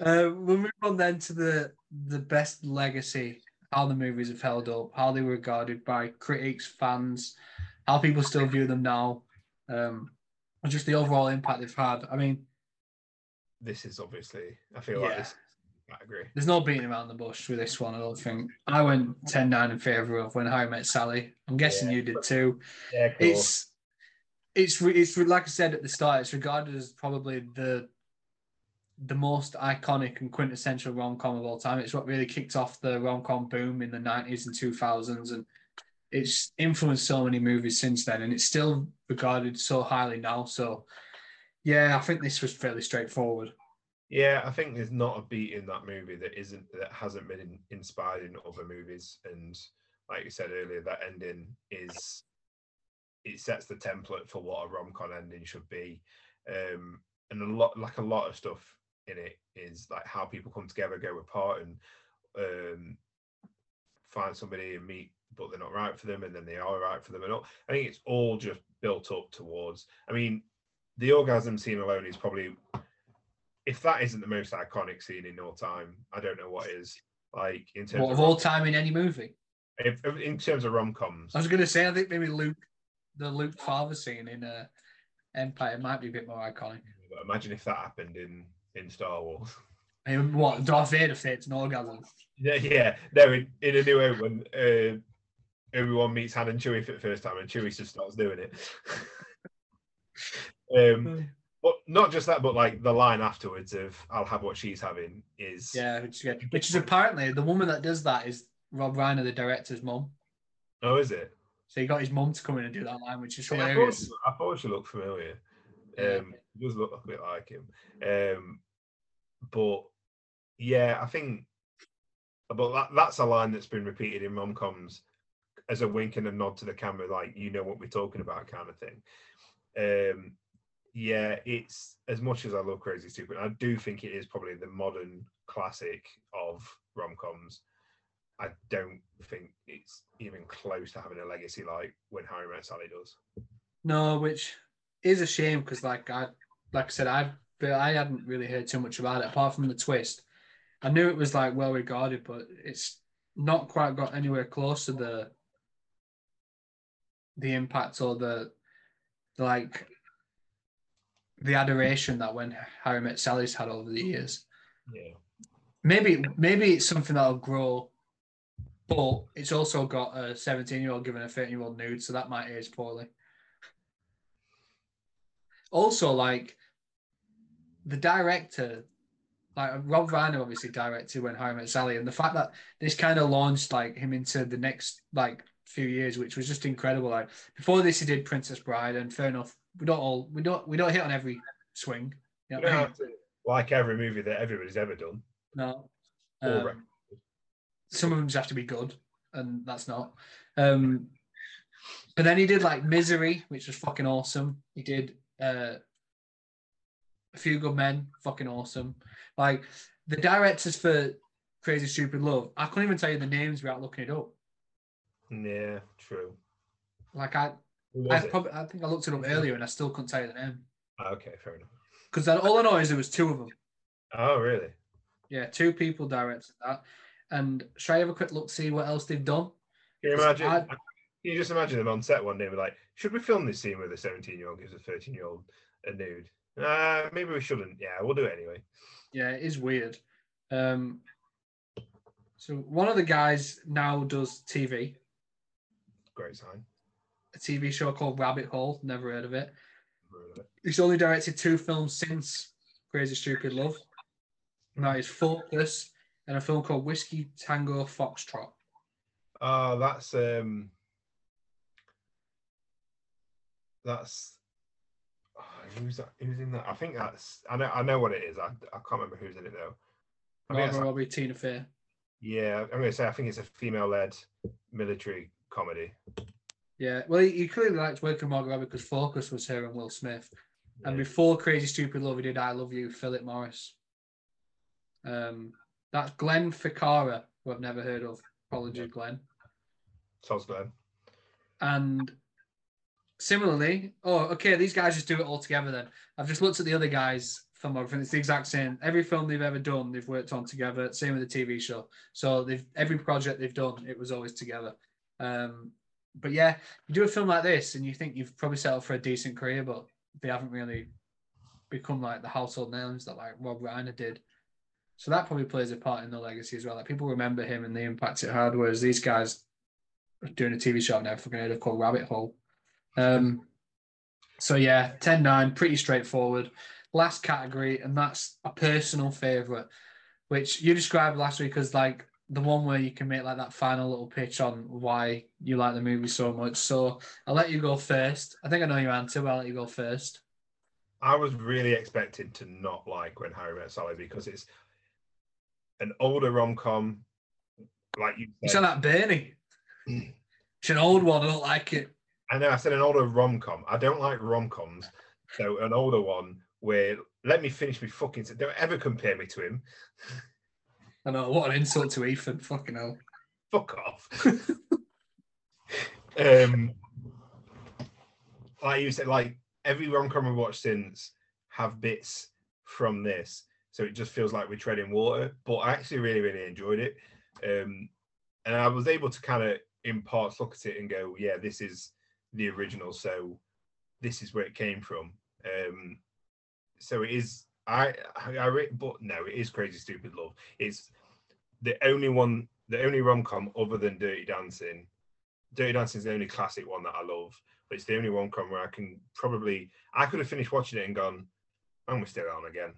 uh, we'll move on then to the the best legacy, how the movies have held up, how they were regarded by critics, fans, how people still view them now, um, and just the overall impact they've had. I mean, this is obviously. I feel like Yeah. this. I agree. there's no beating around the bush with this one, I don't think. I went 10 9 in favour of when Harry met Sally. I'm guessing Yeah. you did too. Yeah, cool. It's it's it's like I said at the start. It's regarded as probably the the most iconic and quintessential rom com of all time. It's what really kicked off the rom com boom in the 90s and 2000s. And it's influenced so many movies since then. And it's still regarded so highly now. So, yeah, I think this was fairly straightforward. Yeah, I think there's not a beat in that movie that isn't that hasn't been in, inspired in other movies, and like you said earlier, that ending is it sets the template for what a rom com ending should be, um, and a lot like a lot of stuff in it is like how people come together, go apart, and um, find somebody and meet, but they're not right for them, and then they are right for them, and all. I think it's all just built up towards. I mean, the orgasm scene alone is probably if that isn't the most iconic scene in all time, I don't know what is. Like in terms what, of, of all time in any movie. If, in terms of rom coms, I was going to say I think maybe Luke, the Luke father scene in uh, Empire might be a bit more iconic. But imagine if that happened in in Star Wars. I mean, what Darth Vader fakes an orgasm? Yeah, yeah. No, in, in a new hope when uh, everyone meets Han and Chewie for the first time, and Chewie just starts doing it. um, but not just that, but like the line afterwards of "I'll have what she's having" is yeah, which, which is apparently the woman that does that is Rob Reiner, the director's mum. Oh, is it? So he got his mum to come in and do that line, which is hilarious. I, thought, I thought she looked familiar. Um, yeah. does look a bit like him. Um, but yeah, I think, but that, that's a line that's been repeated in rom coms as a wink and a nod to the camera, like you know what we're talking about, kind of thing. Um, yeah, it's as much as I love Crazy Stupid, I do think it is probably the modern classic of rom coms. I don't think it's even close to having a legacy like when Harry Met Sally does. No, which is a shame because, like I, like I said, I I hadn't really heard too much about it apart from the twist. I knew it was like well regarded, but it's not quite got anywhere close to the the impact or the, the like the adoration that when Harry Met Sally's had over the years. Yeah. Maybe maybe it's something that'll grow, but it's also got a 17 year old giving a 13 year old nude, so that might age poorly. Also, like the director, like Rob Reiner obviously directed when Harry Met Sally, and the fact that this kind of launched like him into the next like few years, which was just incredible. Like before this, he did Princess Bride, and fair enough, we don't all we don't we don't hit on every swing. You know like every movie that everybody's ever done. No. Um, some of them just have to be good, and that's not. Um, but then he did like Misery, which was fucking awesome. He did uh, A Few Good Men, fucking awesome. Like the directors for Crazy Stupid Love, I couldn't even tell you the names without looking it up. Yeah, true. Like I, I probably I think I looked it up earlier and I still couldn't tell you the name. Ah, okay, fair enough. Because all I know is there was two of them. Oh, really? Yeah, two people directed that. And should I have a quick look see what else they've done? Can you imagine? I, can you just imagine them on set one day, We're like, should we film this scene where the 17 year old gives a 13 year old a nude? Uh, maybe we shouldn't. Yeah, we'll do it anyway. Yeah, it is weird. Um, so one of the guys now does TV. Great sign a TV show called Rabbit Hole. Never heard of it. He's only directed two films since Crazy Stupid Love. Now he's Focus and a film called Whiskey Tango Foxtrot. Oh, that's um that's oh, who's that who's in that? I think that's I know I know what it is. I, I can't remember who's in it though. I Margot Robbie, Tina Fey. Yeah, I'm gonna say I think it's a female led military comedy. Yeah, well, he, he clearly liked working with Margot Robbie because Focus was her and Will Smith. Yeah. And before Crazy Stupid Love, he did I Love You, Philip Morris. Um, that's Glenn Ficarra, who I've never heard of. Apologies, Glenn. Sounds Glenn. And similarly, oh, okay, these guys just do it all together then. I've just looked at the other guys' filmography. And it's the exact same. Every film they've ever done, they've worked on together. Same with the TV show. So they've every project they've done, it was always together. Um, but yeah, you do a film like this and you think you've probably set up for a decent career, but they haven't really become like the household names that like Rob Reiner did. So that probably plays a part in the legacy as well. Like people remember him and the impact it had, whereas these guys are doing a TV show I've never fucking heard of called Rabbit Hole. Um, so yeah, 10-9, pretty straightforward. last category, and that's a personal favorite, which you described last week as like the one where you can make like that final little pitch on why you like the movie so much. So I'll let you go first. I think I know your answer, but I'll let you go first. I was really expecting to not like When Harry Met Sally because it's an older rom com, like you said. You that Bernie. it's an old one. I don't like it. I know. I said an older rom com. I don't like rom coms. So an older one where let me finish me fucking. Don't ever compare me to him. I know what an insult to Ethan. Fucking hell. Fuck off. um, like you said, like every rom com I've watched since have bits from this, so it just feels like we're treading water. But I actually really, really enjoyed it, um, and I was able to kind of in parts look at it and go, yeah, this is the original, so this is where it came from. Um, so it is I, I, I, but no, it is Crazy Stupid Love. It's the only one, the only rom com other than Dirty Dancing. Dirty Dancing is the only classic one that I love, but it's the only rom com where I can probably, I could have finished watching it and gone, I'm gonna stay on again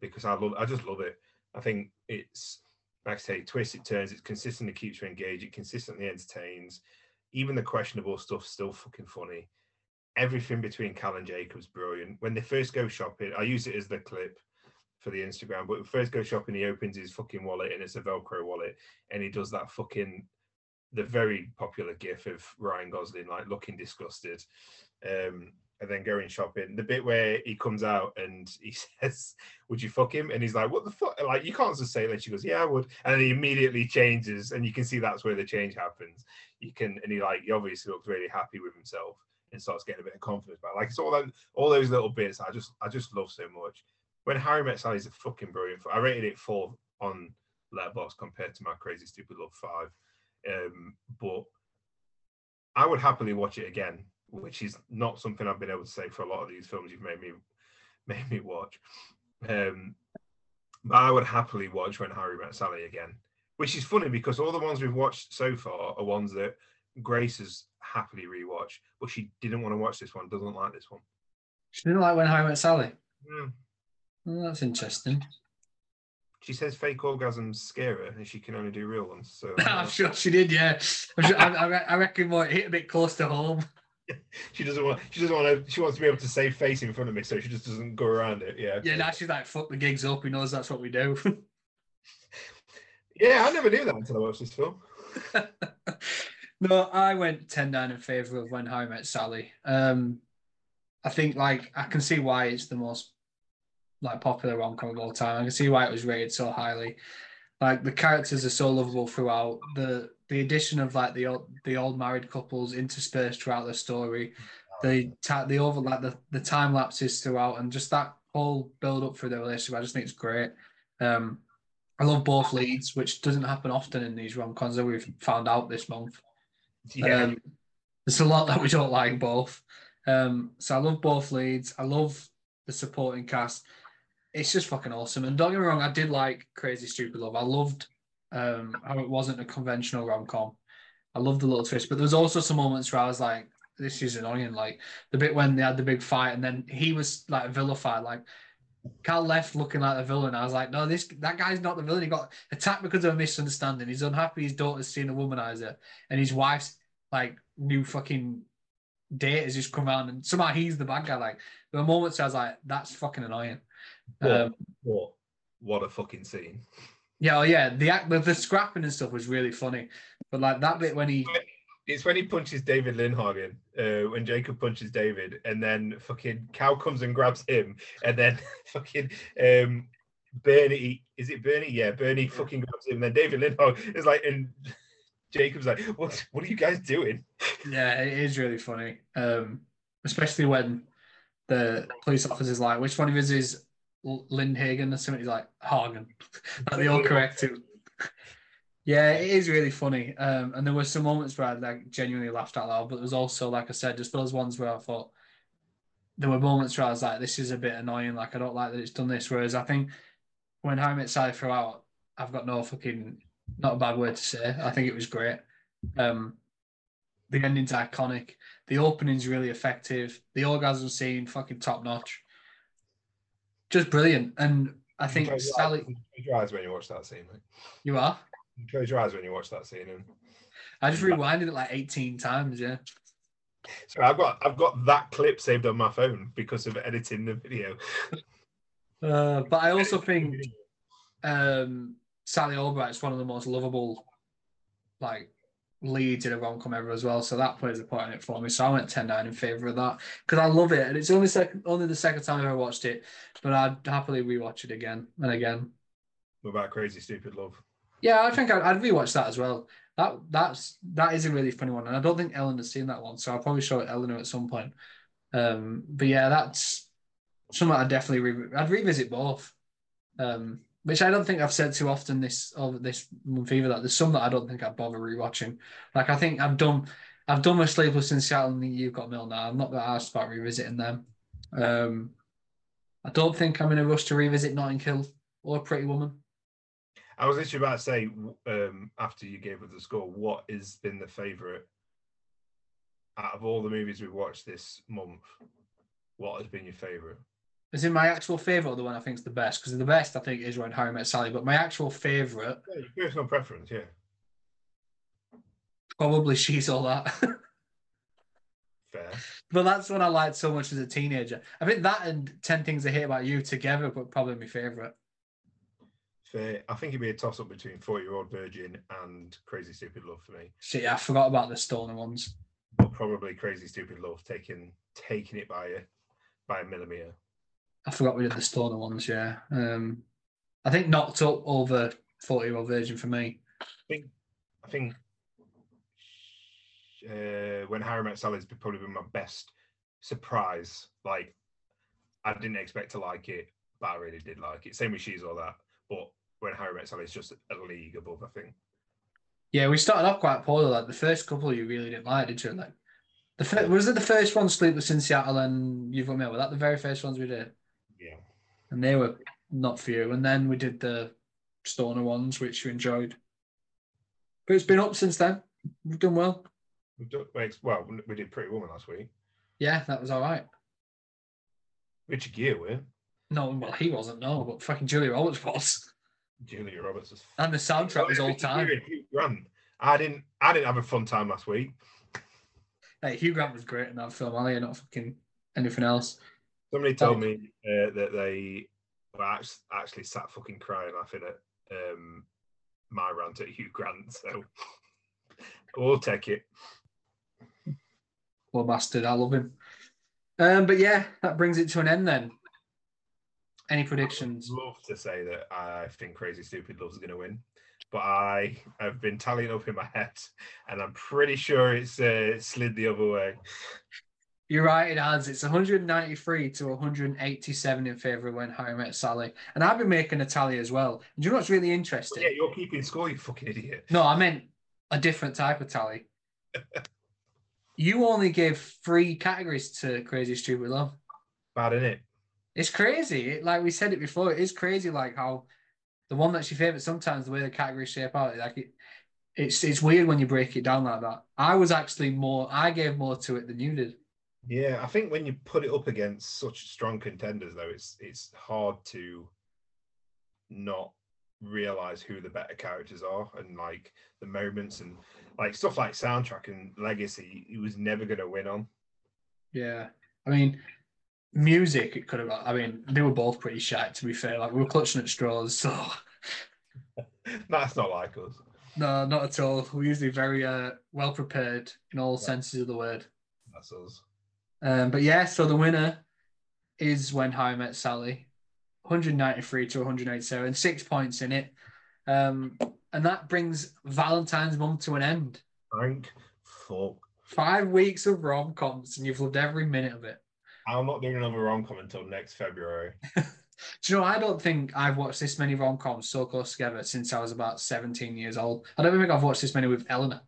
because I love, I just love it. I think it's like I say, twists, it turns, it consistently keeps you engaged, it consistently entertains. Even the questionable stuff's still fucking funny everything between Cal and Jacob's brilliant. When they first go shopping, I use it as the clip for the Instagram. But first go shopping, he opens his fucking wallet and it's a Velcro wallet, and he does that fucking the very popular gif of Ryan Gosling like looking disgusted. Um, and then going shopping. The bit where he comes out and he says, "Would you fuck him?" and he's like, "What the fuck?" Like you can't just say that. She goes, "Yeah, I would," and then he immediately changes, and you can see that's where the change happens. You can, and he like he obviously looks really happy with himself and starts getting a bit of confidence back. Like it's all that, all those little bits. I just I just love so much. When Harry Met Sally is a fucking brilliant. I rated it four on Letterboxd compared to my Crazy Stupid Love five, um, but I would happily watch it again, which is not something I've been able to say for a lot of these films you've made me made me watch. Um, but I would happily watch When Harry Met Sally again, which is funny because all the ones we've watched so far are ones that Grace has happily rewatch, but she didn't want to watch this one. Doesn't like this one. She didn't like when Harry Met Sally. Well, that's interesting. She says fake orgasms scare her, and she can only do real ones. So I'm uh, sure she did. Yeah, sure, I, I, reckon what hit a bit close to home. she doesn't want. She doesn't want to. She wants to be able to save face in front of me, so she just doesn't go around it. Yeah. Yeah. Now she's like, "Fuck the gigs up." He knows that's what we do. yeah, I never knew that until I watched this film. No, I went 10 9 in favour of When Harry Met Sally. Um, I think like I can see why it's the most like popular rom com of all time. I can see why it was rated so highly. Like the characters are so lovable throughout. The the addition of like the old the old married couples interspersed throughout the story, the ta- the over like the, the time lapses throughout, and just that whole build up for the relationship. I just think it's great. Um, I love both leads, which doesn't happen often in these rom coms that we've found out this month. Yeah. Um, there's a lot that we don't like both. Um, so I love both leads. I love the supporting cast. It's just fucking awesome. And don't get me wrong, I did like Crazy Stupid Love. I loved um, how it wasn't a conventional rom com. I loved the little twist, but there was also some moments where I was like, "This is annoying." Like the bit when they had the big fight, and then he was like vilified. Like Cal left looking like the villain. I was like, "No, this that guy's not the villain. He got attacked because of a misunderstanding. He's unhappy his daughter's seen a womanizer, and his wife's like new fucking date has just come out and somehow he's the bad guy. Like the moments I was like, that's fucking annoying. What, um, what, what a fucking scene. Yeah, oh yeah. The act the, the scrapping and stuff was really funny. But like that bit when he it's when he punches David Lindhagen, uh, when Jacob punches David, and then fucking Cal comes and grabs him, and then fucking um Bernie is it Bernie? Yeah, Bernie fucking grabs him, and then David Lindhagen is like and Jacob's like, what what are you guys doing? Yeah, it is really funny. Um, especially when the police officer's like, which one of us is Lindhagen or something? He's like, Hagen. like they all correct him. yeah, it is really funny. Um, and there were some moments where I like genuinely laughed out loud, but there was also, like I said, just those ones where I thought there were moments where I was like, this is a bit annoying. Like I don't like that it's done this. Whereas I think when Met Sally throughout, I've got no fucking not a bad word to say. I think it was great. Um, the ending's iconic. The opening's really effective. The orgasm scene, fucking top notch. just brilliant. And I You think Sally, close your eyes when you watch that scene. Mate. you are. You close your eyes when you watch that scene. And I just rewinded it like 18 times. Yeah. so I've got I've got that clip saved on my phone because of editing the video. Uh, but I also think um, Sally Albright's one of the most lovable, like, leads in a rom com ever as well. So that plays a part in it for me. So I went 10 9 in favour of that because I love it. And it's only second, only the second time I watched it, but I'd happily rewatch it again and again. What about Crazy Stupid Love? Yeah, I think I'd, I'd rewatch that as well. That that's that is a really funny one, and I don't think Ellen has seen that one, so I'll probably show it Eleanor at some point. Um, but yeah, that's something I'd definitely re- I'd revisit both. Um, which I don't think I've said too often this this month either. That there's some that I don't think I'd bother rewatching. Like I think I've done I've done with Sleepless in Seattle and You've Got Mail now. I'm not that asked about revisiting them. Um, I don't think I'm in a rush to revisit Notting Hill or Pretty Woman. I was literally about to say um, after you gave us the score, what has been the favourite out of all the movies we've watched this month? What has been your favourite? Is in my actual favourite or the one I think is the best? Because the best I think is When Harry Met Sally, but my actual favourite Yeah, preference, yeah. probably She's All That. Fair. but that's what I liked so much as a teenager. I think that and Ten Things I Hate About You together were probably my favourite. Fair. I think it'd be a toss up between 40 Year Old Virgin and Crazy Stupid Love for me. Shit, I forgot about the Stoner ones. But probably Crazy Stupid Love taking taking it by a by a millimeter. I forgot we did the Stoner ones, yeah. Um, I think knocked up over 40 year old virgin for me. I think uh, when Harry Met Sally's probably been my best surprise. Like I didn't expect to like it, but I really did like it. Same with She's All That. But when Harry Met Sally's just a league above, I think. Yeah, we started off quite poorly. Like the first couple you really didn't like, did you? Like the fir- was it the first one, Sleepless in Seattle, and You've Got Mail? Were that the very first ones we did? Yeah. And they were not for you. And then we did the Stoner ones, which you enjoyed. But it's been up since then. We've done well. We've done, well, we did Pretty Woman last week. Yeah, that was all right. Richard Gere, were No, well, he wasn't, no, but fucking Julia Roberts was. Julia Roberts was. And the soundtrack was all time. Hugh Grant. I didn't. I didn't have a fun time last week. Hey, Hugh Grant was great in that film, Ali, not fucking anything else. Somebody told me uh, that they were actually, actually sat fucking crying laughing at um, my rant at Hugh Grant. So we'll take it. Poor bastard, I love him. Um, but yeah, that brings it to an end then. Any predictions? I'd love to say that I think Crazy Stupid Love's is going to win, but I have been tallying up in my head, and I'm pretty sure it's uh, slid the other way. You're right, it has. It's 193 to 187 in favour of When Harry Met Sally. And I've been making a tally as well. And do you know what's really interesting? Yeah, you're keeping score, you fucking idiot. No, I meant a different type of tally. you only gave three categories to Crazy Stupid Love. Bad, isn't it? It's crazy. Like we said it before, it is crazy. Like how the one that's your favorite. Sometimes the way the categories shape out, like it, it's it's weird when you break it down like that. I was actually more. I gave more to it than you did. Yeah, I think when you put it up against such strong contenders, though, it's it's hard to not realize who the better characters are and like the moments and like stuff like soundtrack and legacy. He was never going to win on. Yeah, I mean, music. It could have. I mean, they were both pretty shy. To be fair, like we were clutching at straws. So That's not like us. no, not at all. We're usually very uh, well prepared in all senses of the word. That's us. Um, but yeah, so the winner is When How I Met Sally, 193 to 187, six points in it. Um, and that brings Valentine's month to an end. Thank fuck. Five weeks of rom coms, and you've loved every minute of it. I'm not doing another rom com until next February. Do you know, I don't think I've watched this many rom coms so close together since I was about 17 years old. I don't think I've watched this many with Eleanor.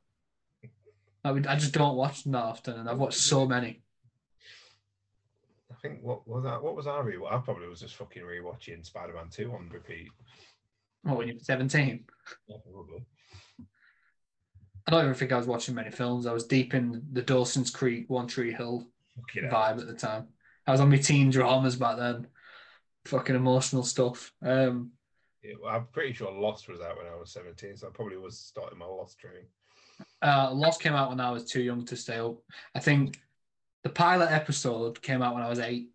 I, would, I just don't watch them that often, and I've watched so many. I think what was that? What was our rewatch? I probably was just fucking rewatching Spider Man 2 on repeat. What, when you were 17? Yeah, probably. I don't even think I was watching many films. I was deep in the Dawson's Creek, One Tree Hill Fucking hell. vibe at the time. I was on my teen dramas back then. fucking emotional stuff. Um, Yeah, well, I'm pretty sure Lost was out when I was 17, so I probably was starting my Lost train. uh, Lost came out when I was too young to stay up. I think the pilot episode came out when I was eight,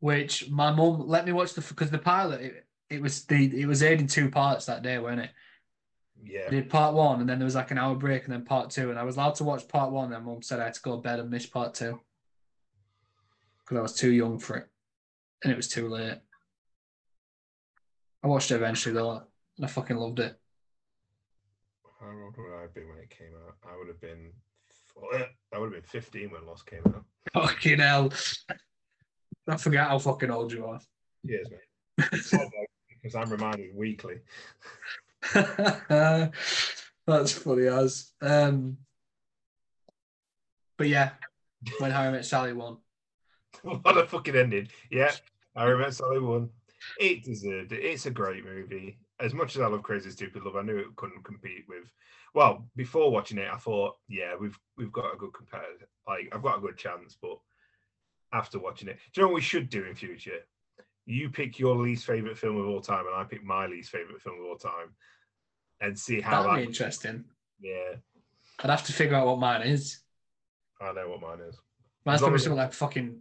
which my mum let me watch the because the pilot it, it was the it was aired in two parts that day, weren't it? Yeah. I did part one and then there was like an hour break and then part two, and I was allowed to watch part one. And mum said I had to go to bed and miss part two because I was too young for it, and it was too late. I watched it eventually though, and I fucking loved it. How old would I have been when it came out? I would have been, I would have been 15 when Lost came out. Fucking hell. I forget how fucking old you are. Cheers, mate. It's not though, because I'm reminded weekly. That's funny as. Um, but yeah, when Harry Met Sally won. what a fucking ending. Yeah, I remember Sally won. It deserved it. It's a great movie. As much as I love Crazy Stupid Love, I knew it couldn't compete with. Well, before watching it, I thought, yeah, we've we've got a good competitor. Like I've got a good chance, but after watching it, do you know what we should do in future? You pick your least favorite film of all time, and I pick my least favorite film of all time, and see how That'd be that. interesting. Yeah, I'd have to figure out what mine is. I know what mine is. Mine's probably something like fucking.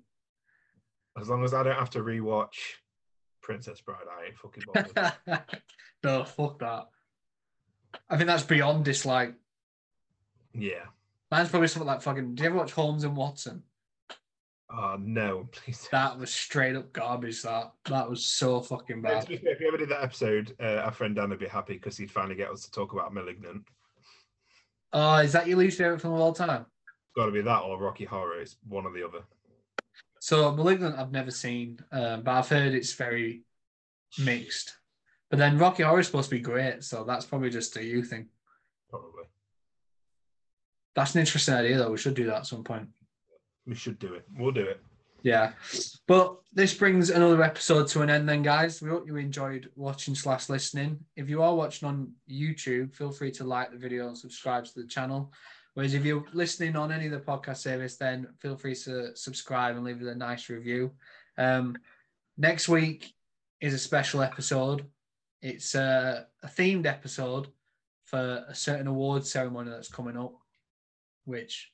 As long as I don't have to rewatch Princess Bride, I ain't fucking bothered. no, fuck that. I think that's beyond dislike. yeah. Mine's probably something like fucking. Do you ever watch Holmes and Watson? Oh no, please. That was straight up garbage. That that was so fucking bad. fair, if you ever did that episode, uh, our friend Dan would be happy because he'd finally get us to talk about Malignant. Oh, is that your least favorite film of all time? It's got to be that or Rocky Horror. It's one or the other. So Malignant, I've never seen, um, but I've heard it's very mixed. But then Rocky Horror is supposed to be great, so that's probably just a you thing. Probably. That's an interesting idea, though. We should do that at some point. We should do it. We'll do it. Yeah. But this brings another episode to an end, then, guys. We hope you enjoyed watching slash listening. If you are watching on YouTube, feel free to like the video and subscribe to the channel. Whereas if you're listening on any of the podcast service, then feel free to subscribe and leave a nice review. Um, next week is a special episode. It's a, a themed episode for a certain award ceremony that's coming up, which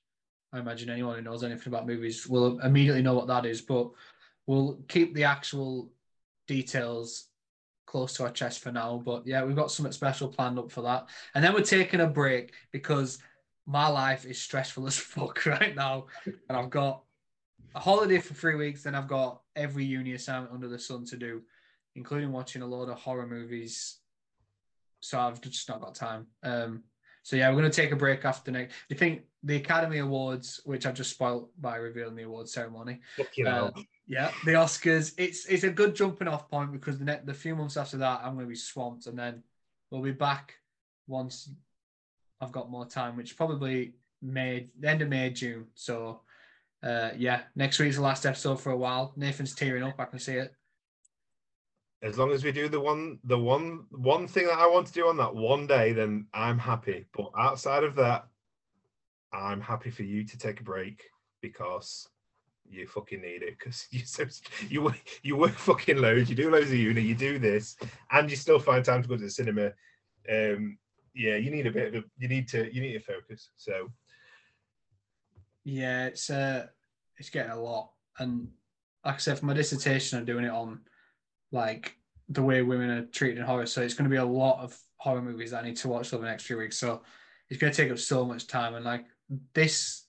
I imagine anyone who knows anything about movies will immediately know what that is. But we'll keep the actual details close to our chest for now. But yeah, we've got something special planned up for that. And then we're taking a break because my life is stressful as fuck right now. And I've got a holiday for three weeks, then I've got every uni assignment under the sun to do, including watching a load of horror movies. So I've just not got time. Um, so yeah, we're going to take a break after next. Do you think the Academy Awards, which I've just spoiled by revealing the award ceremony, Uh, yeah, the Oscars. It's it's a good jumping off point because the ne- the few months after that, I'm going to be swamped, and then we'll be back once I've got more time, which probably May, the end of May, June. So, uh, yeah, next week's the last episode for a while. Nathan's tearing up. I can see it. As long as we do the one, the one, one thing that I want to do on that one day, then I'm happy. But outside of that, I'm happy for you to take a break because you fucking need it. Because you so you work, you work fucking loads. You do loads of uni. You do this, and you still find time to go to the cinema. Um, yeah, you need a bit of a, you need to you need to focus. So Yeah, it's uh, it's getting a lot, and like I said, for my dissertation, I'm doing it on like the way women are treated in horror. So it's going to be a lot of horror movies that I need to watch over the next few weeks. So it's going to take up so much time, and like this,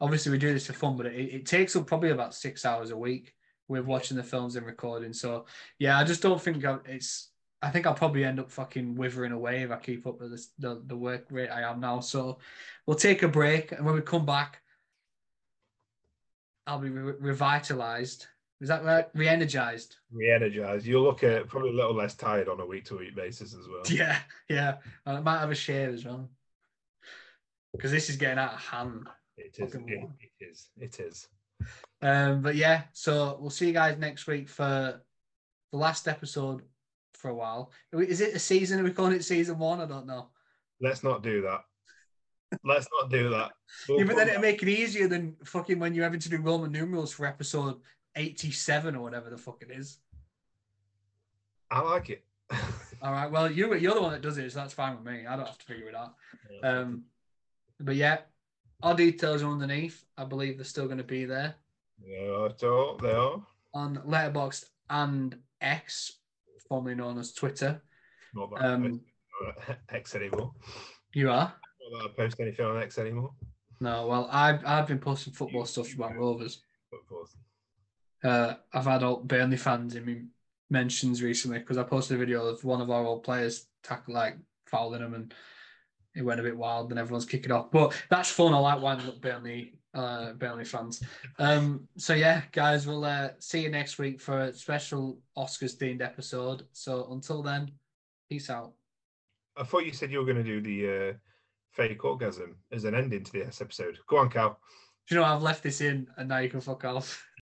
obviously we do this for fun, but it, it takes up probably about six hours a week with watching the films and recording. So yeah, I just don't think it's. I think I'll probably end up fucking withering away if I keep up with this, the the work rate I am now. So we'll take a break, and when we come back, I'll be re- revitalized. Is that right? Re-energized. Re energized. You'll look at probably a little less tired on a week to week basis as well. Yeah, yeah. And I might have a shave as well. Because this is getting out of hand. It is. It, it is. It is. Um, but yeah, so we'll see you guys next week for the last episode for a while. Is it a season? Are we calling it season one? I don't know. Let's not do that. Let's not do that. We'll yeah, but then it'll make it easier than fucking when you're having to do Roman numerals for episode 87 or whatever the fuck it is. I like it. All right. Well, you you're the one that does it, so that's fine with me. I don't have to figure it out. Um, but yeah, our details are underneath. I believe they're still going to be there Yeah, they are. They are. on Letterboxd and X, formerly known as Twitter. Not that Um, I post on X anymore. You are? Not that I post anything on X anymore. No. Well, I've I've been posting football stuff about Rovers. Uh, I've had all Burnley fans in me mentions recently because I posted a video of one of our old players tackle like fouling him and it went a bit wild and everyone's kicking off. But that's fun. I like winding up Burnley uh, Burnley fans. Um, so yeah, guys, we'll uh, see you next week for a special Oscars themed episode. So until then, peace out. I thought you said you were going to do the uh, fake orgasm as an ending to this episode. Go on, Cal. Do you know I've left this in and now you can fuck off.